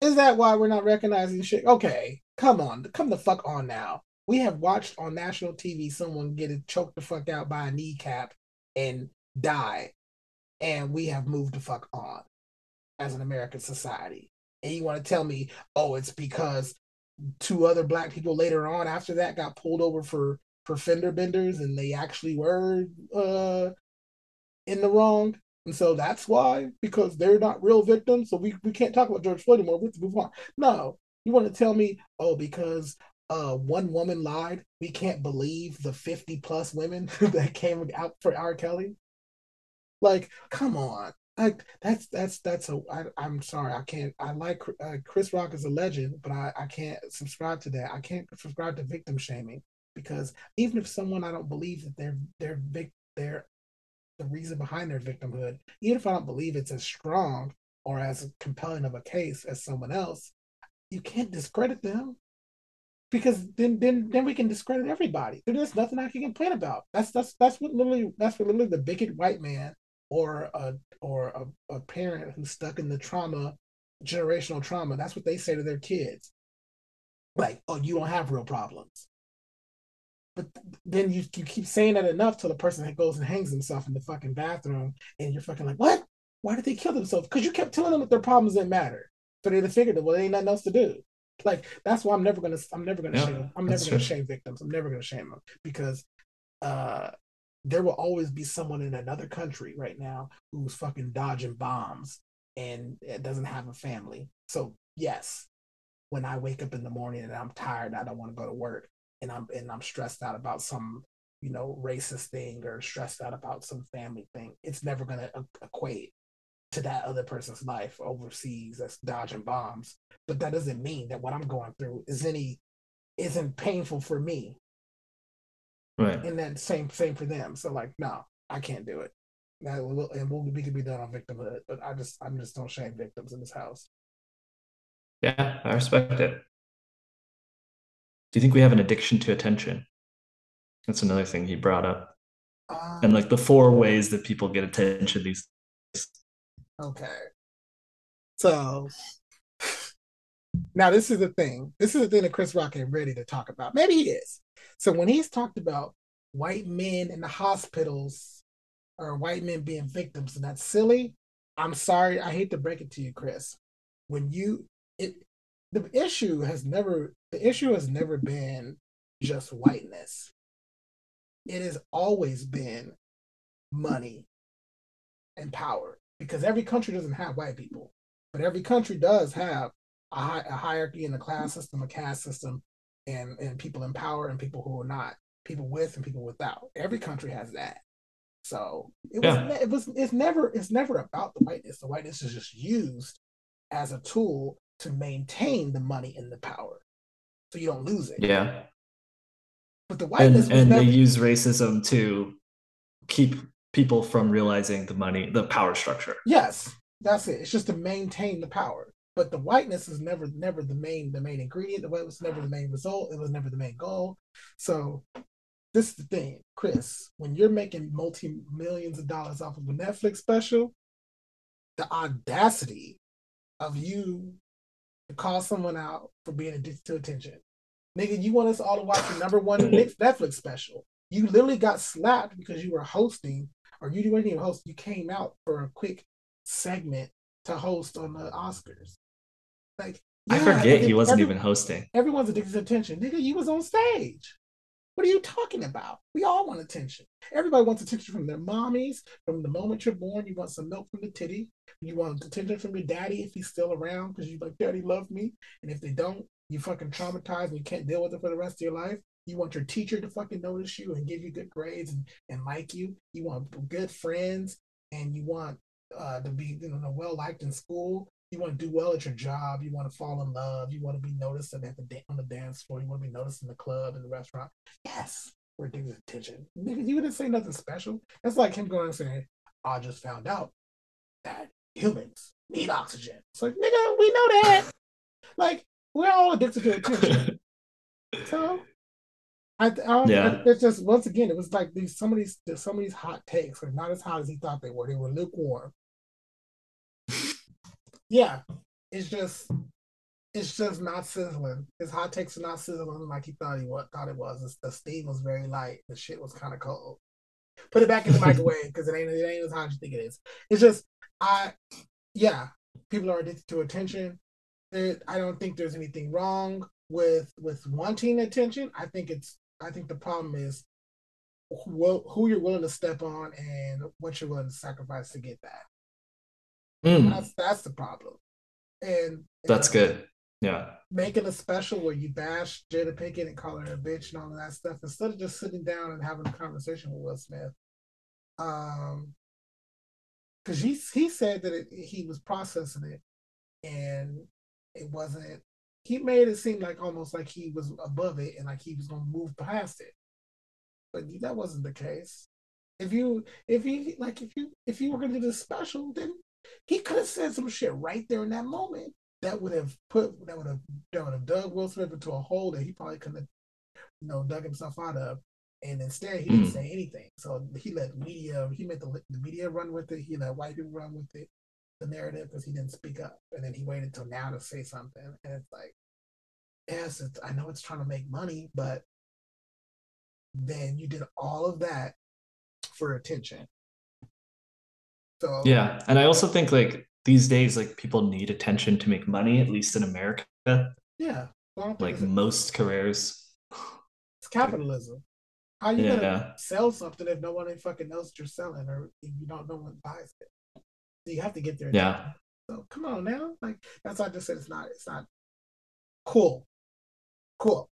is that why we're not recognizing shit? Okay, come on, come the fuck on now. We have watched on national TV someone get choked the fuck out by a kneecap and die, and we have moved the fuck on as an American society. And you want to tell me, oh, it's because two other black people later on after that got pulled over for for fender benders and they actually were uh in the wrong and so that's why, because they're not real victims, so we, we can't talk about George Floyd anymore. We have to move on. No, you want to tell me, oh, because uh, one woman lied, we can't believe the 50 plus women that came out for R. Kelly? Like, come on. Like that's that's that's a I, I'm sorry I can't I like uh, Chris Rock is a legend but I I can't subscribe to that I can't subscribe to victim shaming because even if someone I don't believe that they're they're vic- they're the reason behind their victimhood, even if I don't believe it's as strong or as compelling of a case as someone else, you can't discredit them because then then then we can discredit everybody. There's nothing I can complain about. That's that's that's what literally that's what literally the bigot white man or a or a, a parent who's stuck in the trauma, generational trauma. That's what they say to their kids. Like, oh, you don't have real problems. But then you, you keep saying that enough till the person that goes and hangs himself in the fucking bathroom, and you're fucking like, what? Why did they kill themselves? Because you kept telling them that their problems didn't matter. So they figured that well, there ain't nothing else to do. Like that's why I'm never gonna I'm never gonna yeah, shame I'm never gonna true. shame victims. I'm never gonna shame them because uh there will always be someone in another country right now who's fucking dodging bombs and doesn't have a family. So yes, when I wake up in the morning and I'm tired, I don't want to go to work and I'm and I'm stressed out about some you know racist thing or stressed out about some family thing. It's never gonna equate to that other person's life overseas that's dodging bombs. But that doesn't mean that what I'm going through is any isn't painful for me. Right. And then same same for them. So like, no, I can't do it. That will, and we'll, we can be done on victimhood, but I just I'm just don't shame victims in this house. Yeah, I respect it. Do you think we have an addiction to attention? That's another thing he brought up. Um, and like the four ways that people get attention these. Okay. So now this is the thing. This is the thing that Chris Rock ain't ready to talk about. Maybe he is. So when he's talked about white men in the hospitals or white men being victims, and that's silly. I'm sorry. I hate to break it to you, Chris. When you it the issue has never the issue has never been just whiteness. It has always been money and power because every country doesn't have white people, but every country does have a, hi- a hierarchy and a class system, a caste system, and and people in power and people who are not, people with and people without. Every country has that. So it was yeah. it was it's never it's never about the whiteness. The whiteness is just used as a tool to maintain the money and the power, so you don't lose it. Yeah. But the whiteness and, and never... they use racism to keep people from realizing the money, the power structure. Yes, that's it. It's just to maintain the power. But the whiteness is never, never the main, the main ingredient. The white was never the main result. It was never the main goal. So this is the thing, Chris. When you're making multi millions of dollars off of a Netflix special, the audacity of you to call someone out for being addicted to attention. Nigga, you want us all to watch the number one Netflix special. You literally got slapped because you were hosting or you didn't even host, you came out for a quick segment to host on the Oscars. Like yeah, I forget he wasn't every, even hosting. Everyone's addicted to attention. Nigga, you was on stage. What are you talking about? We all want attention. Everybody wants attention from their mommies. From the moment you're born, you want some milk from the titty. You want attention from your daddy if he's still around because you like, daddy love me. And if they don't, you fucking traumatized and you can't deal with it for the rest of your life. You want your teacher to fucking notice you and give you good grades and, and like you. You want good friends and you want uh, to be you know well liked in school. You want to do well at your job. You want to fall in love. You want to be noticed at the on the dance floor. You want to be noticed in the club and the restaurant. Yes, we're giving attention. You didn't say nothing special. That's like him going and saying, "I just found out that humans need oxygen." It's like, nigga, we know that. like we're all addicted to attention. so I, I yeah. it's just once again, it was like these some of these some of these hot takes are not as hot as he thought they were. They were lukewarm. yeah, it's just it's just not sizzling. His hot takes are not sizzling like he thought he was, thought it was. It's, the steam was very light. The shit was kind of cold. Put it back in the microwave because it ain't it ain't as hot as you think it is. It's just I yeah, people are addicted to attention. I don't think there's anything wrong with with wanting attention. I think it's I think the problem is who, who you're willing to step on and what you're willing to sacrifice to get that. Mm. That's that's the problem. And, that's good. Yeah. Making a special where you bash Jada Pinkett and call her a bitch and all of that stuff instead of just sitting down and having a conversation with Will Smith. Um, because he he said that it, he was processing it and it wasn't he made it seem like almost like he was above it and like he was gonna move past it. But that wasn't the case. If you if he like if you if you were gonna do this special, then he could have said some shit right there in that moment that would have put that would have that would have dug Will Smith into a hole that he probably couldn't have, you know, dug himself out of. And instead, he didn't mm. say anything. So he let media, he made the, the media run with it. He let white people run with it, the narrative, because he didn't speak up. And then he waited until now to say something. And it's like, yes, it's, I know it's trying to make money, but then you did all of that for attention. So yeah, and I also think like these days, like people need attention to make money, at least in America. Yeah, like most careers. It's capitalism. How you yeah. gonna sell something if no one fucking knows what you're selling, or if you don't know what buys it? You have to get there. Yeah. So come on now, like that's why I just said it's not. It's not cool. Cool.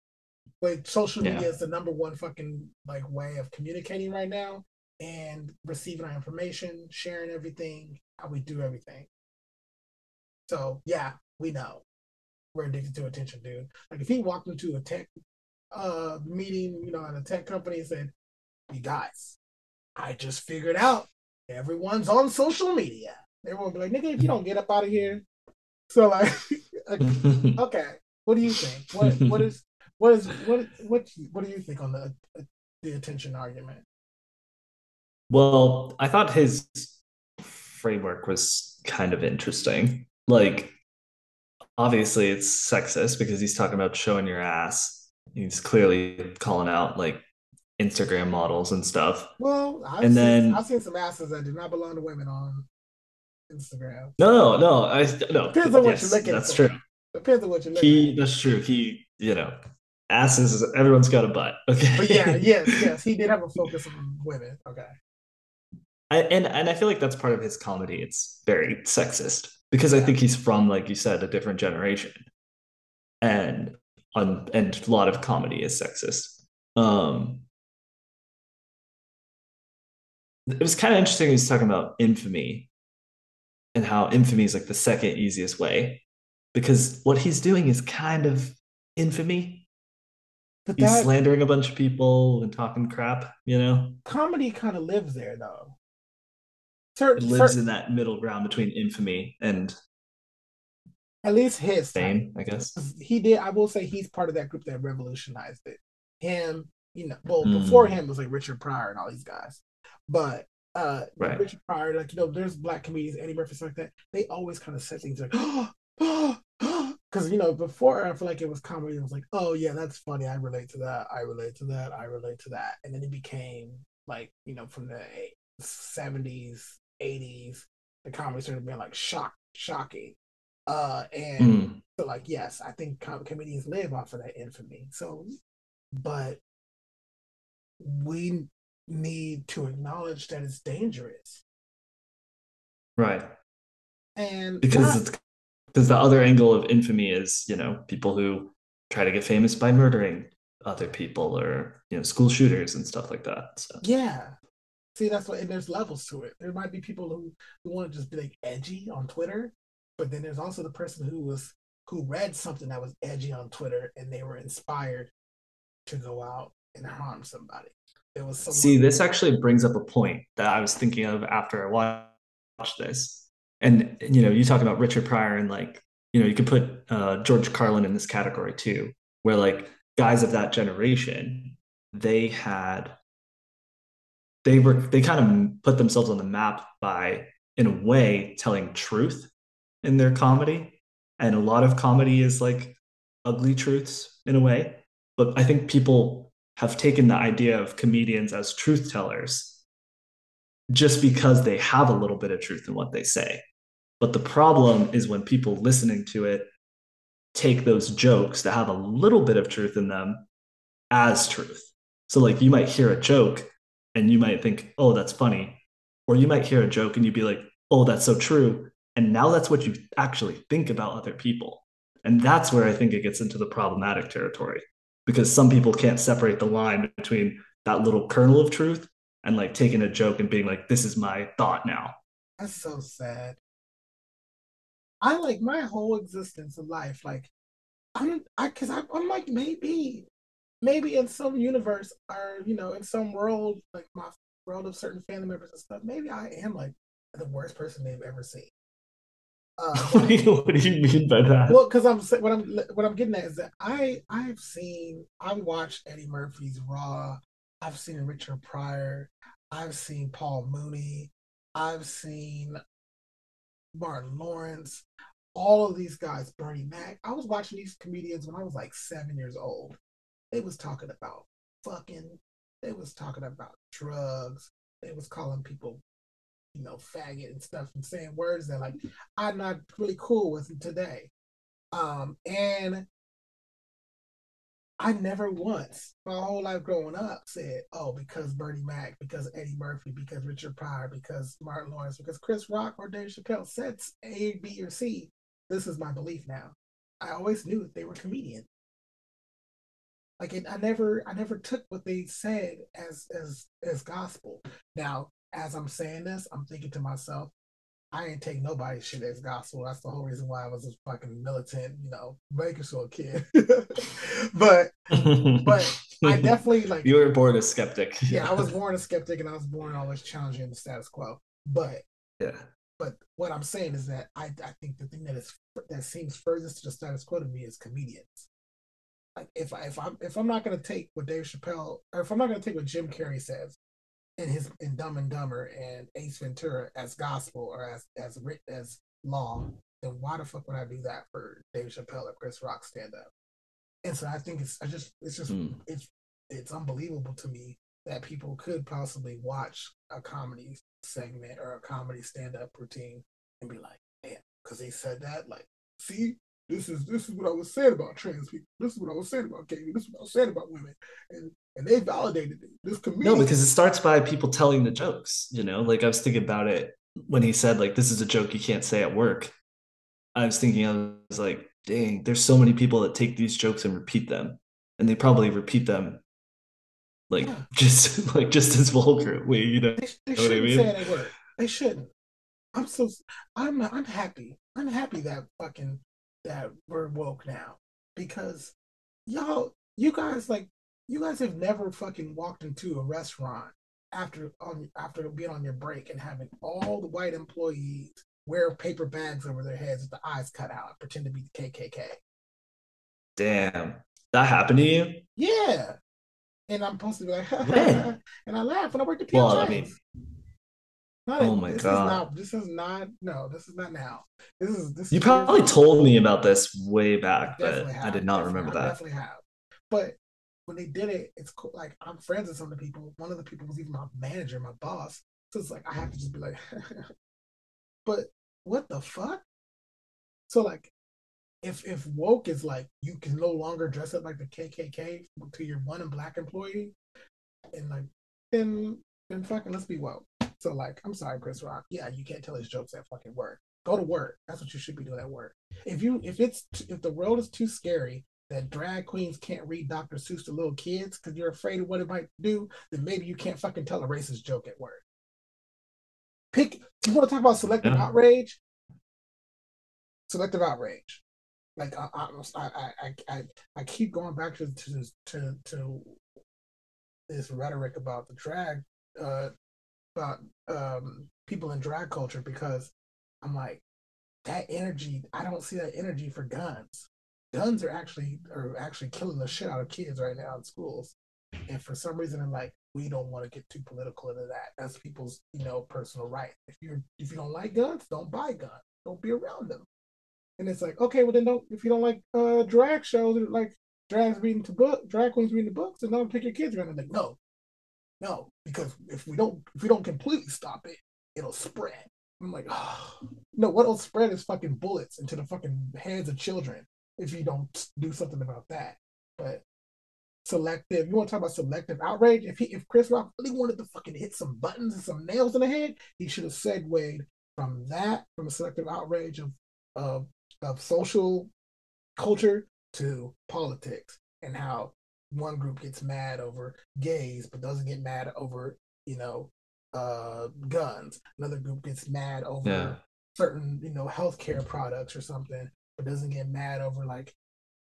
But social media yeah. is the number one fucking like way of communicating right now and receiving our information, sharing everything, how we do everything. So yeah, we know we're addicted to attention, dude. Like if he walked into a tech uh meeting, you know, at a tech company and said, "You guys, I just figured out everyone's on social media." Everyone be like, "Nigga, if you don't get up out of here." So like, okay, what do you think? What what is what is what what what do you think on the the attention argument? Well, I thought his framework was kind of interesting. Like, obviously, it's sexist because he's talking about showing your ass. He's clearly calling out like Instagram models and stuff. Well, I've and seen, then I've seen some asses that do not belong to women on Instagram. No, no, I no. Depends on what yes, you're looking That's for. true. Depends on what you're looking. He, at. that's true. He, you know, asses. Everyone's got a butt. Okay. But yeah, yes, yes, he did have a focus on women. Okay. I, and and I feel like that's part of his comedy. It's very sexist because I think he's from, like you said, a different generation, and on and a lot of comedy is sexist. Um, it was kind of interesting. He's talking about infamy and how infamy is like the second easiest way because what he's doing is kind of infamy. But he's that, slandering a bunch of people and talking crap, you know. Comedy kind of lives there, though certain, lives certain, in that middle ground between infamy and at least his fame, I guess. He did. I will say he's part of that group that revolutionized it. Him, you know, well, mm. before him was like Richard Pryor and all these guys, but uh, right. Richard Pryor, like you know, there's black comedians, Eddie Murphy, stuff like that. They always kind of said things like, because you know, before I feel like it was comedy. It was like, oh yeah, that's funny. I relate to that. I relate to that. I relate to that. And then it became like you know, from the 70s 80s, the comedy started being like shock, shocking. Uh, and mm. so like, yes, I think com- comedians live off of that infamy. So, but we need to acknowledge that it's dangerous. Right. And because not, it's because the other angle of infamy is, you know, people who try to get famous by murdering other people or, you know, school shooters and stuff like that. So yeah. See, that's what, and there's levels to it. There might be people who, who want to just be like edgy on Twitter, but then there's also the person who was who read something that was edgy on Twitter and they were inspired to go out and harm somebody. It was someone- see. This actually brings up a point that I was thinking of after I watched this, and you know, you talk about Richard Pryor and like you know, you could put uh, George Carlin in this category too, where like guys of that generation, they had they were they kind of put themselves on the map by in a way telling truth in their comedy. And a lot of comedy is like ugly truths in a way. But i think people have taken the idea of comedians as truth tellers just because they have a little bit of truth in what they say but the problem is when people listening to it take those jokes that have a little bit of truth in them as truth so like you might hear a joke and you might think, oh, that's funny. Or you might hear a joke and you'd be like, oh, that's so true. And now that's what you actually think about other people. And that's where I think it gets into the problematic territory because some people can't separate the line between that little kernel of truth and like taking a joke and being like, this is my thought now. That's so sad. I like my whole existence of life, like I'm I cause I, I'm like maybe maybe in some universe or you know in some world like my world of certain family members and stuff, maybe I am like the worst person they've ever seen. Uh, what, do you, what do you mean by that? Well, because I'm what I'm what I'm getting at is that I I've seen I've watched Eddie Murphy's Raw, I've seen Richard Pryor, I've seen Paul Mooney, I've seen Martin Lawrence, all of these guys, Bernie Mac. I was watching these comedians when I was like seven years old. They was talking about fucking. They was talking about drugs. They was calling people, you know, faggot and stuff, and saying words that like I'm not really cool with today. Um, and I never once, my whole life growing up, said, "Oh, because Bernie Mac, because Eddie Murphy, because Richard Pryor, because Martin Lawrence, because Chris Rock or Dave Chappelle said A, B, or C. This is my belief now." I always knew that they were comedians. Like it, I never, I never took what they said as as as gospel. Now, as I'm saying this, I'm thinking to myself, I ain't take nobody's shit as gospel. That's the whole reason why I was a fucking militant, you know, Bakersfield kid. but but I definitely like you were born a skeptic. yeah, I was born a skeptic and I was born always challenging the status quo. But yeah. But what I'm saying is that I, I think the thing that is that seems furthest to the status quo to me is comedians. Like if I if I'm if I'm not gonna take what Dave Chappelle or if I'm not gonna take what Jim Carrey says in his in Dumb and Dumber and Ace Ventura as gospel or as as written as law, then why the fuck would I do that for Dave Chappelle or Chris Rock stand up? And so I think it's I just it's just mm. it's it's unbelievable to me that people could possibly watch a comedy segment or a comedy stand up routine and be like, man, because they said that, like, see, this is this is what I was saying about trans people. This is what I was saying about gay. This is what I was saying about women, and and they validated it. This community. No, because it starts by people telling the jokes. You know, like I was thinking about it when he said like this is a joke you can't say at work. I was thinking I was like, dang, there's so many people that take these jokes and repeat them, and they probably repeat them like yeah. just like just as vulgar. Wait, you know, they, they know what I mean? Say it at work. They shouldn't. I'm so I'm I'm happy. I'm happy that fucking that we're woke now. Because y'all, you guys like, you guys have never fucking walked into a restaurant after on after being on your break and having all the white employees wear paper bags over their heads with the eyes cut out, pretend to be the KKK. Damn, that happened to you? Yeah, and I'm supposed to be like, and I laugh when I work the at Well, I mean, not oh my this god! Is not, this is not. No, this is not now. This is this. You probably told me about this way back, but have. I did not remember that. definitely have. But when they did it, it's cool. Like I'm friends with some of the people. One of the people was even my manager, my boss. So it's like I have to just be like, but what the fuck? So like, if if woke is like you can no longer dress up like the KKK to your one and black employee, and like then then fucking let's be woke. So like, I'm sorry, Chris Rock. Yeah, you can't tell his jokes at fucking work. Go to work. That's what you should be doing at work. If you if it's if the world is too scary that drag queens can't read Dr. Seuss to little kids because you're afraid of what it might do, then maybe you can't fucking tell a racist joke at work. Pick. You want to talk about selective yeah. outrage? Selective outrage. Like I, I, I, I, I keep going back to to to, to this rhetoric about the drag uh, about um, people in drag culture because I'm like that energy. I don't see that energy for guns. Guns are actually are actually killing the shit out of kids right now in schools, and for some reason, I'm like, we don't want to get too political into that. That's people's you know personal right. If you if you don't like guns, don't buy guns. Don't be around them. And it's like, okay, well then don't if you don't like uh drag shows like drags reading to book drag queens reading the books, and don't pick your kids around. I'm like, no, no, because if we don't if we don't completely stop it, it'll spread. I'm like, oh. no, what'll spread is fucking bullets into the fucking heads of children if you don't do something about that. But selective, you want to talk about selective outrage? If he if Chris Rock really wanted to fucking hit some buttons and some nails in the head, he should have segued from that, from a selective outrage of of of social culture to politics and how one group gets mad over gays but doesn't get mad over you know uh guns another group gets mad over yeah. certain you know healthcare products or something but doesn't get mad over like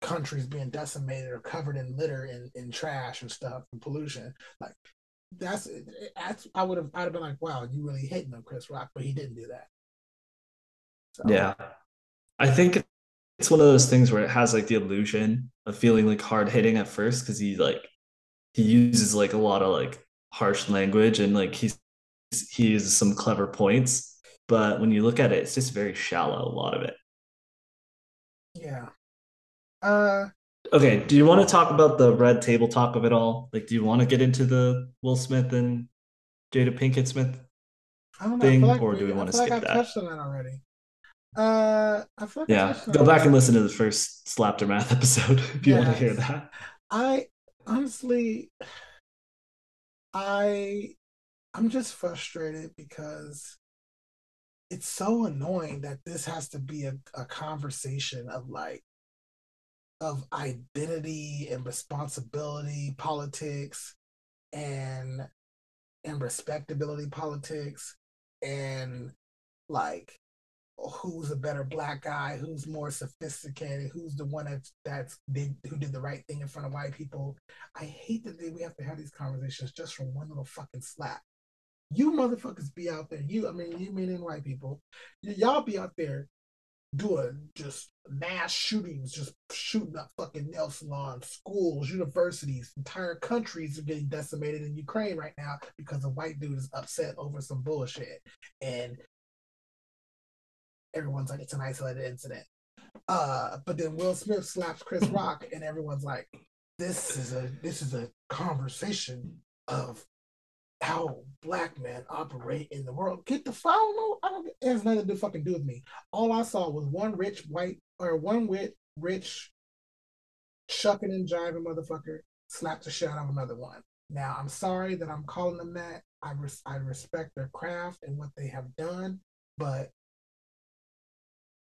countries being decimated or covered in litter and, and trash and stuff and pollution like that's that's I would have I'd have been like, wow, you really hating on Chris Rock, but he didn't do that. So. Yeah, I think it's one of those things where it has like the illusion of feeling like hard hitting at first because he like he uses like a lot of like harsh language and like he's he uses some clever points, but when you look at it, it's just very shallow. A lot of it. Yeah. Uh. Okay. Do you want to talk about the red table talk of it all? Like, do you want to get into the Will Smith and Jada Pinkett Smith thing, like or do we want to skip like that? touched on that already. Uh, I feel like yeah. Go back and listen to the first Slapter Math episode if you yes. want to hear that. I honestly, I, I'm just frustrated because it's so annoying that this has to be a, a conversation of like of identity and responsibility politics and and respectability politics and like who's a better black guy, who's more sophisticated, who's the one that's that's did who did the right thing in front of white people. I hate that we have to have these conversations just from one little fucking slap. You motherfuckers be out there. You, I mean, you meaning white people. Y- y'all be out there doing just mass shootings, just shooting up fucking nail salons, schools, universities, entire countries are getting decimated in Ukraine right now because a white dude is upset over some bullshit. And everyone's like, it's an isolated incident. Uh, but then Will Smith slaps Chris Rock, and everyone's like, this is a this is a conversation of how black men operate in the world. Get the follow. I don't. It has nothing to fucking do with me. All I saw was one rich white or one wit rich chucking and jiving motherfucker slap the shit out of another one. Now I'm sorry that I'm calling them that. I res- I respect their craft and what they have done, but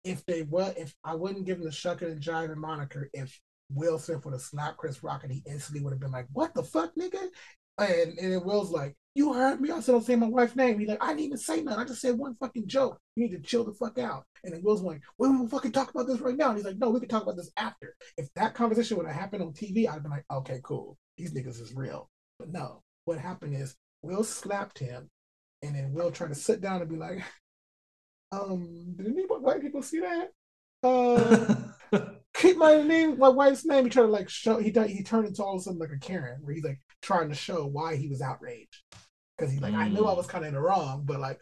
if they were, if I wouldn't give them the shucking and jiving moniker, if Will Smith would have slapped Chris Rock and he instantly would have been like, "What the fuck, nigga?" And and then Will's like, "You heard me? I said don't say my wife's name." He's like, "I didn't even say nothing. I just said one fucking joke. You need to chill the fuck out." And then Will's like, "We will fucking talk about this right now." And he's like, "No, we can talk about this after." If that conversation would have happened on TV, I'd have been like, "Okay, cool. These niggas is real." But no, what happened is Will slapped him, and then Will tried to sit down and be like, "Um, did any white people see that?" Uh, keep my name, my wife's name. He tried to like show. He he turned into all of a sudden like a Karen, where he's like trying to show why he was outraged because he's like, mm. I knew I was kind of in the wrong, but like,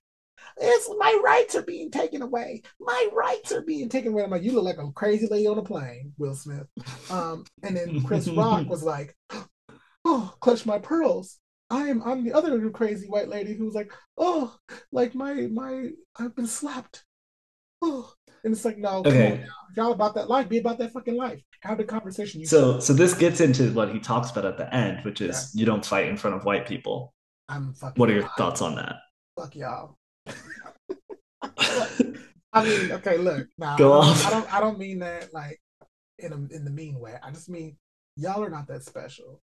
it's my rights are being taken away. My rights are being taken away. I'm like, you look like a crazy lady on a plane, Will Smith. Um, and then Chris Rock was like, oh, clutch my pearls. I am I'm the other crazy white lady who was like, oh, like my my I've been slapped. Oh, and it's like, no, okay. y'all about that life. Be about that fucking life. Have the conversation. so, so this gets into what he talks about at the end, which is yeah. you don't fight in front of white people. I'm fucking. What are your thoughts on that? Fuck y'all. I mean, okay, look. Now, Go I off. I don't. I don't mean that like in a, in the mean way. I just mean y'all are not that special.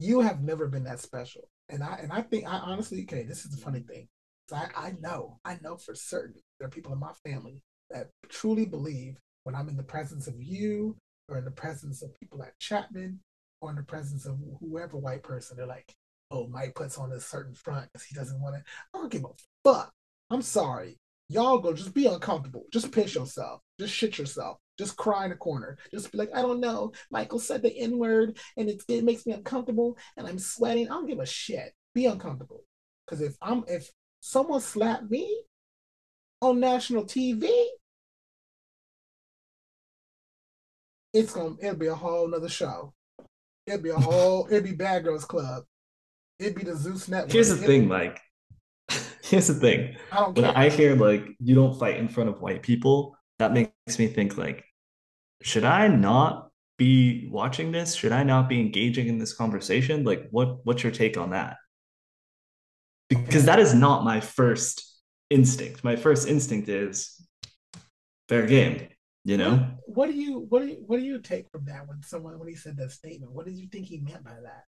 You have never been that special, and I and I think I honestly, okay, this is the funny thing. I, I know, I know for certain there are people in my family that truly believe when I'm in the presence of you or in the presence of people like Chapman or in the presence of whoever white person, they're like, oh, Myke puts on a certain front because he doesn't want to. I don't give a fuck. I'm sorry. Y'all go just be uncomfortable. Just pinch yourself. Just shit yourself. Just cry in a corner. Just be like, I don't know. Michael said the N word and it, it makes me uncomfortable and I'm sweating. I don't give a shit. Be uncomfortable. Because if I'm if someone slapped me on national TV, it's gonna it'll be a whole nother show. It'll be a whole it'll be Bad Girls Club. It'd be the Zeus Network. Here's the it'll thing, Myke. Here's the thing. I when care. I hear like you don't fight in front of white people, that makes me think like, should I not be watching this? Should I not be engaging in this conversation? Like, what what's your take on that? because that is not my first instinct. My first instinct is fair game. You know. What, what do you what do you what do you take from that when someone when he said that statement? What did you think he meant by that?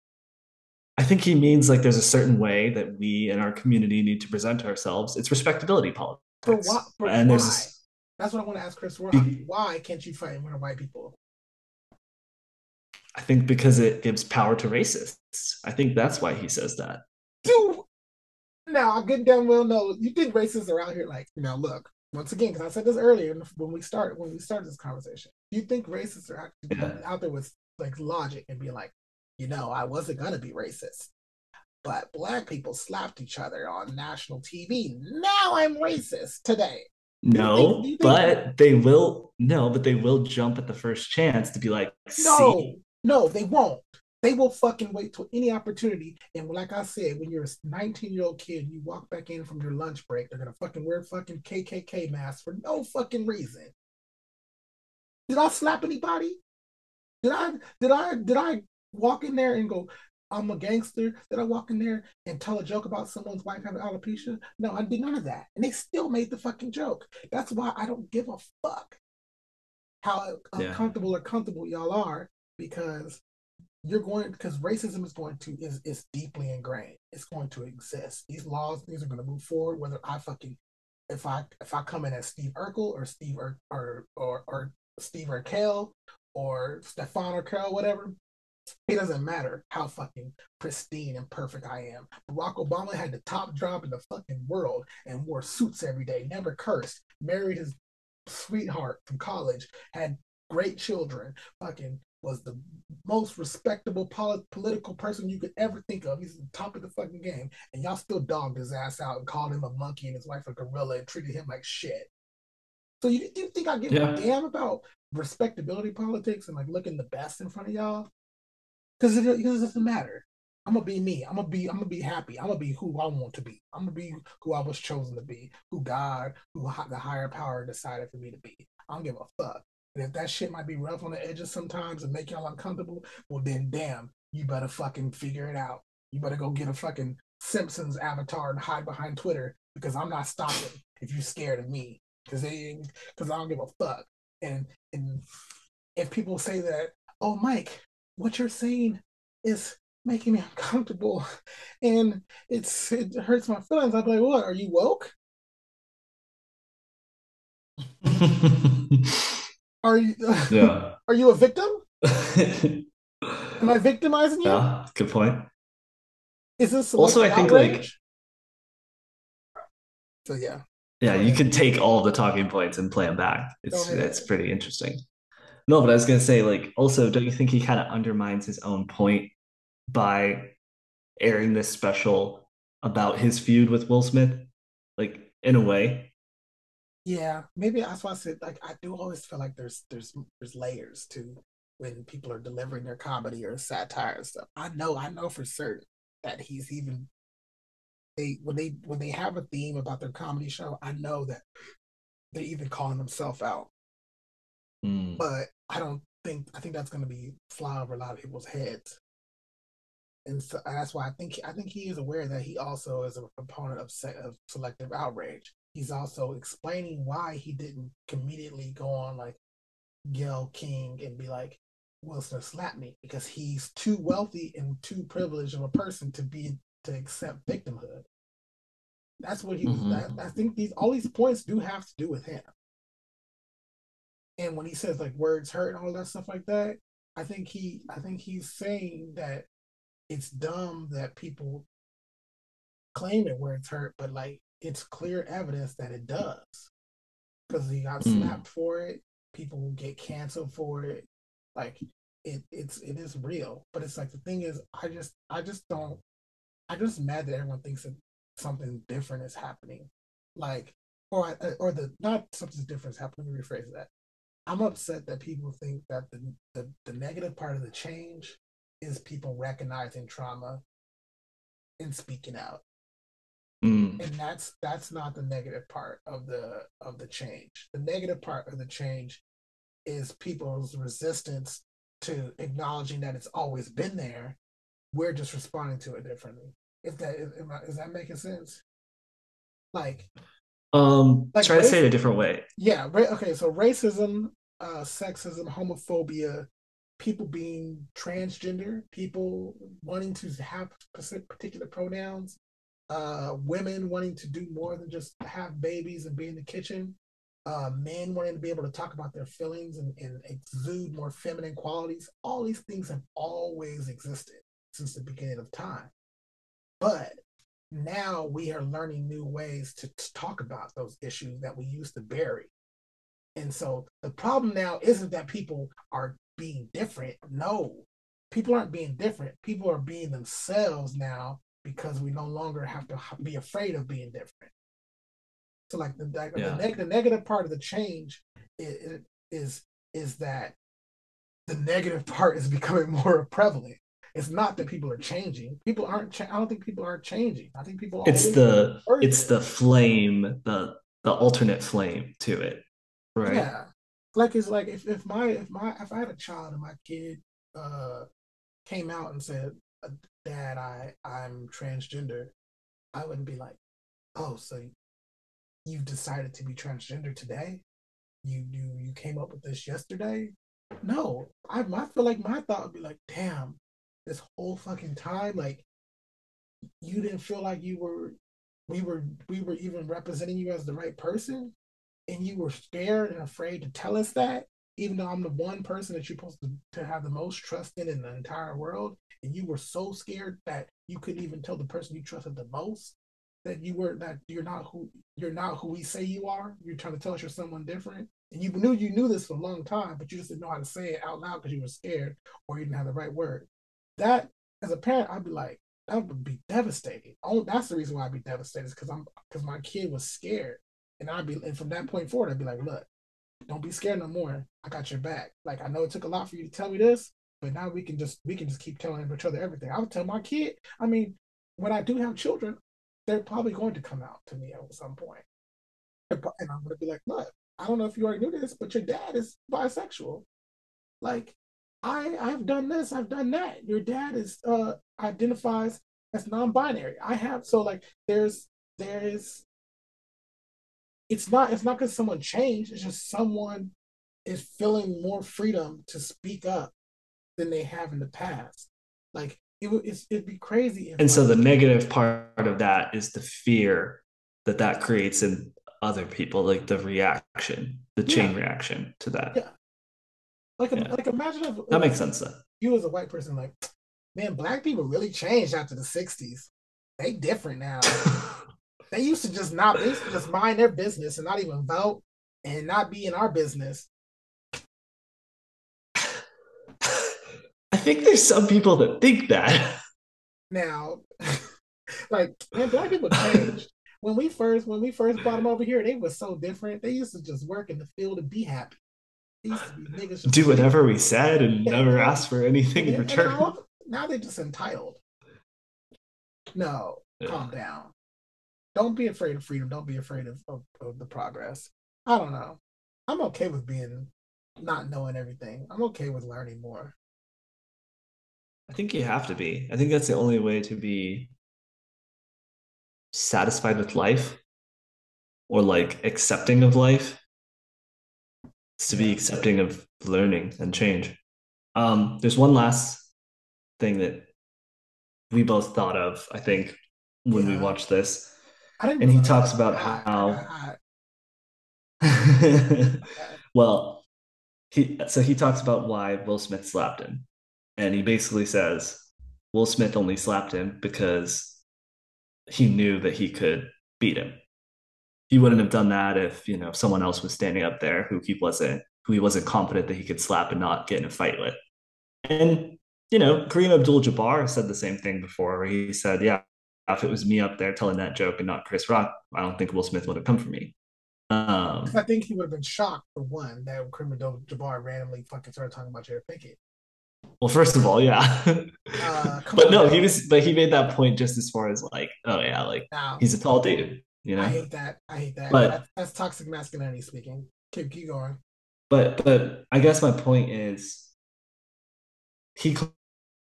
I think he means like there's a certain way that we in our community need to present ourselves. It's respectability politics. For what? For and why? there's that's what I want to ask Chris. Be, why can't you fight one of white people? I think because it gives power to racists. I think that's why he says that. do now I get damn well know you think racists are out here like, you know, look, once again, because I said this earlier when we started when we started this conversation. You think racists are actually yeah. out there with like logic and be like, you know, I wasn't gonna be racist. But black people slapped each other on national TV. Now I'm racist today. No, but they will no, but they will jump at the first chance to be like, no, See? no, they won't. They will fucking wait till any opportunity. And like I said, when you're a 19 year old kid, you walk back in from your lunch break, they're gonna fucking wear fucking KKK masks for no fucking reason. Did I slap anybody? Did I did I did I walk in there and go, I'm a gangster? Did I walk in there and tell a joke about someone's wife having alopecia? No, I did none of that. And they still made the fucking joke. That's why I don't give a fuck how yeah. uncomfortable or comfortable y'all are because you're going because racism is going to is is deeply ingrained. It's going to exist. These laws, these are going to move forward. Whether I fucking if I if I come in as Steve Urkel or Steve or or or, or Steve Urkel or Stefan Urquelle, whatever, it doesn't matter how fucking pristine and perfect I am. Barack Obama had the top job in the fucking world and wore suits every day, never cursed, married his sweetheart from college, had great children, fucking was the most respectable polit- political person you could ever think of. He's the top of the fucking game, and y'all still dogged his ass out and called him a monkey and his wife a gorilla and treated him like shit. So you, you think I give yeah. a damn about respectability politics and like looking the best in front of y'all? Because it, it doesn't matter. I'm gonna be me. I'm gonna be. I'm gonna be happy. I'm gonna be who I want to be. I'm gonna be who I was chosen to be. Who God, who the higher power decided for me to be. I don't give a fuck. And if that shit might be rough on the edges sometimes and make y'all uncomfortable, well then damn, you better fucking figure it out. You better go get a fucking Simpsons avatar and hide behind Twitter because I'm not stopping if you're scared of me. Cause they because I don't give a fuck. And and if people say that, oh Myke, what you're saying is making me uncomfortable and it's it hurts my feelings, I'd be like, what, are you woke? Are you? Yeah. Are you a victim? Am I victimizing you? Yeah, good point. Is this also? I think outrage? like. So yeah. Yeah, you can take all the talking points and play them back. It's it's pretty interesting. No, but I was gonna say, like, also, don't you think he kind of undermines his own point by airing this special about his feud with Will Smith? Like, in a way, yeah, maybe that's why I said like I do always feel like there's there's there's layers to when people are delivering their comedy or satire and stuff. I know, I know for certain that he's even they when they when they have a theme about their comedy show, I know that they're even calling themselves out. Mm. But I don't think I think that's going to be fly over a lot of people's heads, and so that's why I think I think he is aware that he also is a proponent of, se- of selective outrage he's also explaining why he didn't immediately go on like Gayle King and be like, Will Smith slap me because he's too wealthy and too privileged of a person to be to accept victimhood. That's what he mm-hmm. was. That, I think these all these points do have to do with him. And when he says like words hurt and all that stuff like that, I think he I think he's saying that it's dumb that people claim it words hurt, but like it's clear evidence that it does because he got mm. slapped for it. People get canceled for it. Like it, it's it is real. But it's like the thing is, I just I just don't. I just mad that everyone thinks that something different is happening. Like or or the not something different is happening. Let me rephrase that. I'm upset that people think that the, the the negative part of the change is people recognizing trauma and speaking out. Mm. And that's that's not the negative part of the of the change. The negative part of the change is people's resistance to acknowledging that it's always been there. We're just responding to it differently. If that is, is that making sense? Like, um, like try race, to say it a different way. Yeah. Ra- okay. So racism, uh, sexism, homophobia, people being transgender, people wanting to have particular pronouns, uh, women wanting to do more than just have babies and be in the kitchen, uh, men wanting to be able to talk about their feelings and, and exude more feminine qualities. All these things have always existed since the beginning of time. But now we are learning new ways to, to talk about those issues that we used to bury. And so the problem now isn't that people are being different. No, people aren't being different. People are being themselves now because we no longer have to be afraid of being different. So like the yeah. the, neg- the, negative part of the change is, is is that the negative part is becoming more prevalent. It's not that people are changing. People aren't. Cha- I don't think people are changing. I think people. It's the it's the flame, the the alternate flame to it, right? Yeah, like it's like if, if my if my if I had a child and my kid uh came out and said, uh, "Dad, I I'm transgender," I wouldn't be like, "Oh, so you've decided to be transgender today? You you you came up with this yesterday?" No, I I feel like my thought would be like, "Damn, this whole fucking time, like you didn't feel like you were we were we were even representing you as the right person and you were scared and afraid to tell us that even though i'm the one person that you're supposed to, to have the most trust in in the entire world and you were so scared that you couldn't even tell the person you trusted the most that you were that you're not who you're not who we say you are you're trying to tell us you're someone different and you knew you knew this for a long time but you just didn't know how to say it out loud because you were scared or you didn't have the right word that as a parent, I'd be like, that would be devastating. Oh, that's the reason why I'd be devastated, because I'm because my kid was scared. And I'd be and from that point forward, I'd be like, look, don't be scared no more. I got your back. Like I know it took a lot for you to tell me this, but now we can just we can just keep telling each other everything. I would tell my kid, I mean, when I do have children, they're probably going to come out to me at some point. And I'm gonna be like, look, I don't know if you already knew this, but your dad is bisexual. Like, I I've done this, I've done that. Your dad is uh identifies as non-binary. I have so like there's there is it's not it's not because someone changed, it's just someone is feeling more freedom to speak up than they have in the past. Like it would it'd be crazy. and like, so the negative part of that is the fear that that creates in other people, like the reaction, the chain yeah. reaction to that. Yeah. Like, yeah. like imagine if that makes sense. Then you as a white person, like, man, black people really changed after the '60s. They different now. they used to just not. They used to just mind their business and not even vote and not be in our business. I think there's some people that think that. Now, like, man, black people changed. when we first when we first brought them over here, they were so different. They used to just work in the field and be happy do whatever we said and never ask for anything in return. Now, now, they're just entitled. No, yeah. calm down. Don't be afraid of freedom. Don't be afraid of, of, of the progress. I don't know. I'm okay with being not knowing everything. I'm okay with learning more. I think you have to be. I think that's the only way to be satisfied with life or like accepting of life is to be accepting of learning and change. Um, there's one last thing that we both thought of, I think, when yeah. we watched this. And he talks about how well he so he talks about why Will Smith slapped him. And he basically says Will Smith only slapped him because he knew that he could beat him he wouldn't have done that if you know someone else was standing up there who he wasn't who he wasn't confident that he could slap and not get in a fight with. And you know, Kareem Abdul-Jabbar said the same thing before, where he said, "Yeah, if it was me up there telling that joke and not Chris Rock, I don't think Will Smith would have come for me." Um, I think he would have been shocked for one that Kareem Abdul-Jabbar randomly fucking started talking about Jada Pinkett. Well, first of all, yeah, uh, but no, he was, but he made that point just as far as like, oh yeah, like now, he's a tall dude. You know, I hate that. I hate that. But that's, that's toxic masculinity speaking. Keep, keep going. But but I guess my point is, he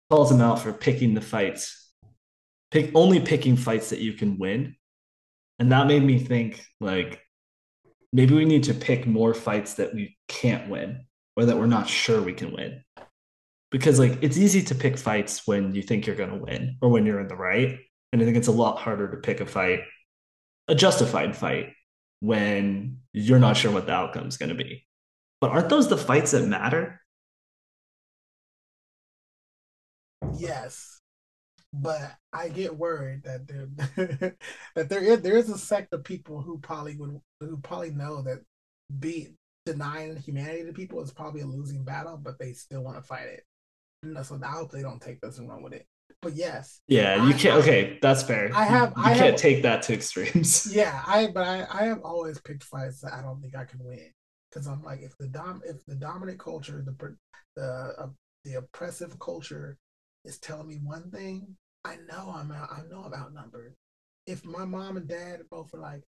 calls him out for picking the fights, pick only picking fights that you can win, and that made me think like maybe we need to pick more fights that we can't win or that we're not sure we can win because like it's easy to pick fights when you think you're going to win or when you're in the right and i think it's a lot harder to pick a fight a justified fight when you're not sure what the outcome is going to be. But aren't those the fights that matter? Yes. But I get worried that there that there is there is a sect of people who probably would who probably know that be denying humanity to people is probably a losing battle, but they still want to fight it. And so I hope they don't take this and run with it. But yes. Yeah, you I, can't. okay, that's fair. I have. You, I can't have, take that to extremes. Yeah, I. But I. I have always picked fights that I don't think I can win because I'm like, if the dom, if the dominant culture, the the uh, the oppressive culture is telling me one thing, I know I'm out. I know I'm outnumbered. If my mom and dad both are like,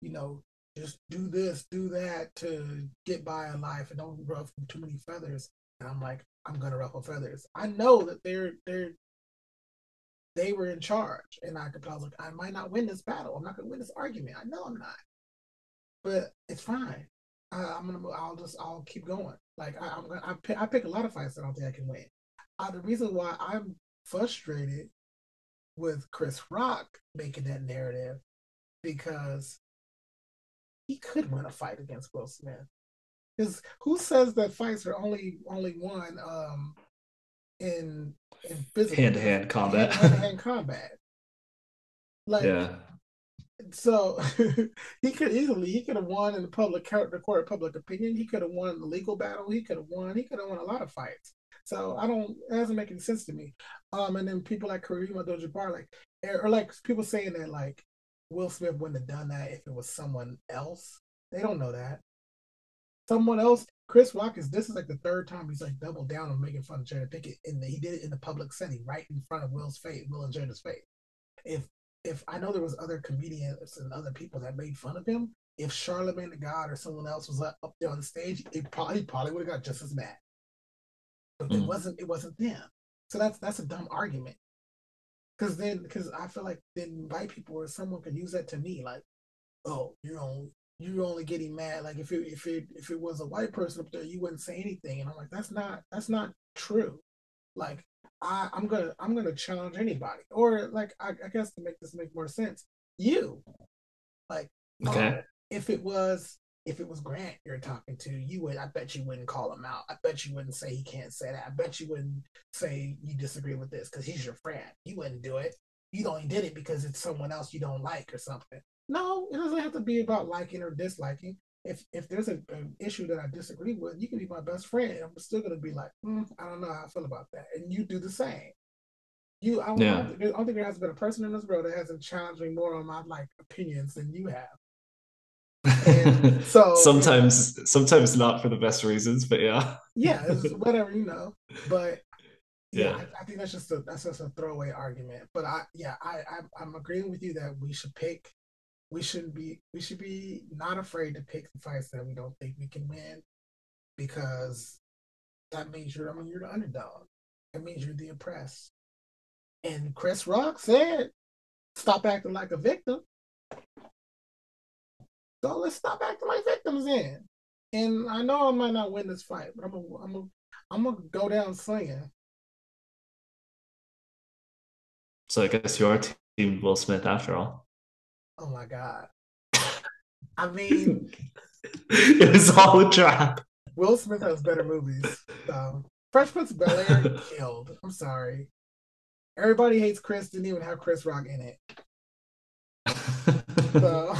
you know, just do this, do that to get by in life, and don't ruffle too many feathers, and I'm like, I'm gonna ruffle feathers. I know that they're they're they were in charge, and I could was like, I might not win this battle. I'm not gonna win this argument. I know I'm not, but it's fine. I, am gonna. move. I'll just. I'll keep going. Like I, am gonna. I pick, I pick a lot of fights that I don't think I can win. Uh, the reason why I'm frustrated with Chris Rock making that narrative because he could win a fight against Will Smith. Because who says that fights are only only won um, in in physical hand to hand combat? Hand to hand combat. Like yeah. So he could easily he could have won in the public the court of public opinion. He could have won the legal battle. He could have won. He could have won a lot of fights. So I don't. It doesn't make any sense to me. Um, and then people like Kareem Abdul-Jabbar, like or like people saying that like Will Smith wouldn't have done that if it was someone else. They don't know that. Someone else. Chris Rock is this is like the third time he's like doubled down on making fun of Jada Pinkett, and he did it in the public setting, right in front of Will's face, Will and Jada's face. If if I know there was other comedians and other people that made fun of him, if Charlemagne the God or someone else was up there on stage, it probably probably would have got just as mad. But mm. it wasn't it wasn't them. So that's that's a dumb argument. Cause then because I feel like then white people or someone could use that to me, like, oh, you're only you're only getting mad. Like if it if it if it was a white person up there, you wouldn't say anything. And I'm like, that's not that's not true. Like I, am gonna I'm gonna challenge anybody. Or like I, I, guess to make this make more sense, you. Like okay. Um, if it was if it was Grant you're talking to, you would I bet you wouldn't call him out. I bet you wouldn't say he can't say that. I bet you wouldn't say you disagree with this because he's your friend. You wouldn't do it. You only did it because it's someone else you don't like or something. No, it doesn't have to be about liking or disliking if if there's a, an issue that I disagree with, you can be my best friend. I'm still gonna be like, mm, I don't know how I feel about that, and you do the same. You, I don't, yeah. I don't, think, I don't think there has been a person in this world that hasn't challenged me more on my like opinions than you have. so sometimes, sometimes not for the best reasons, but yeah, yeah, whatever you know. But yeah, yeah I, I, think that's just a that's just a throwaway argument. But I, yeah, I, I I'm agreeing with you that we should pick we shouldn't be we should be not afraid to pick the fights that we don't think we can win because that means you're I mean you're the underdog. That means you're the oppressed. And Chris Rock said, stop acting like a victim. So let's stop acting like victims then. And I know I might not win this fight, but I'm gonna I'm gonna I'm gonna go down swinging. So I guess you are team Will Smith after all. Oh my god. I mean, it was all a trap. Will Smith has better movies. So. Fresh Prince of Bel Air killed. I'm sorry. Everybody hates Chris. Didn't even have Chris Rock in it. so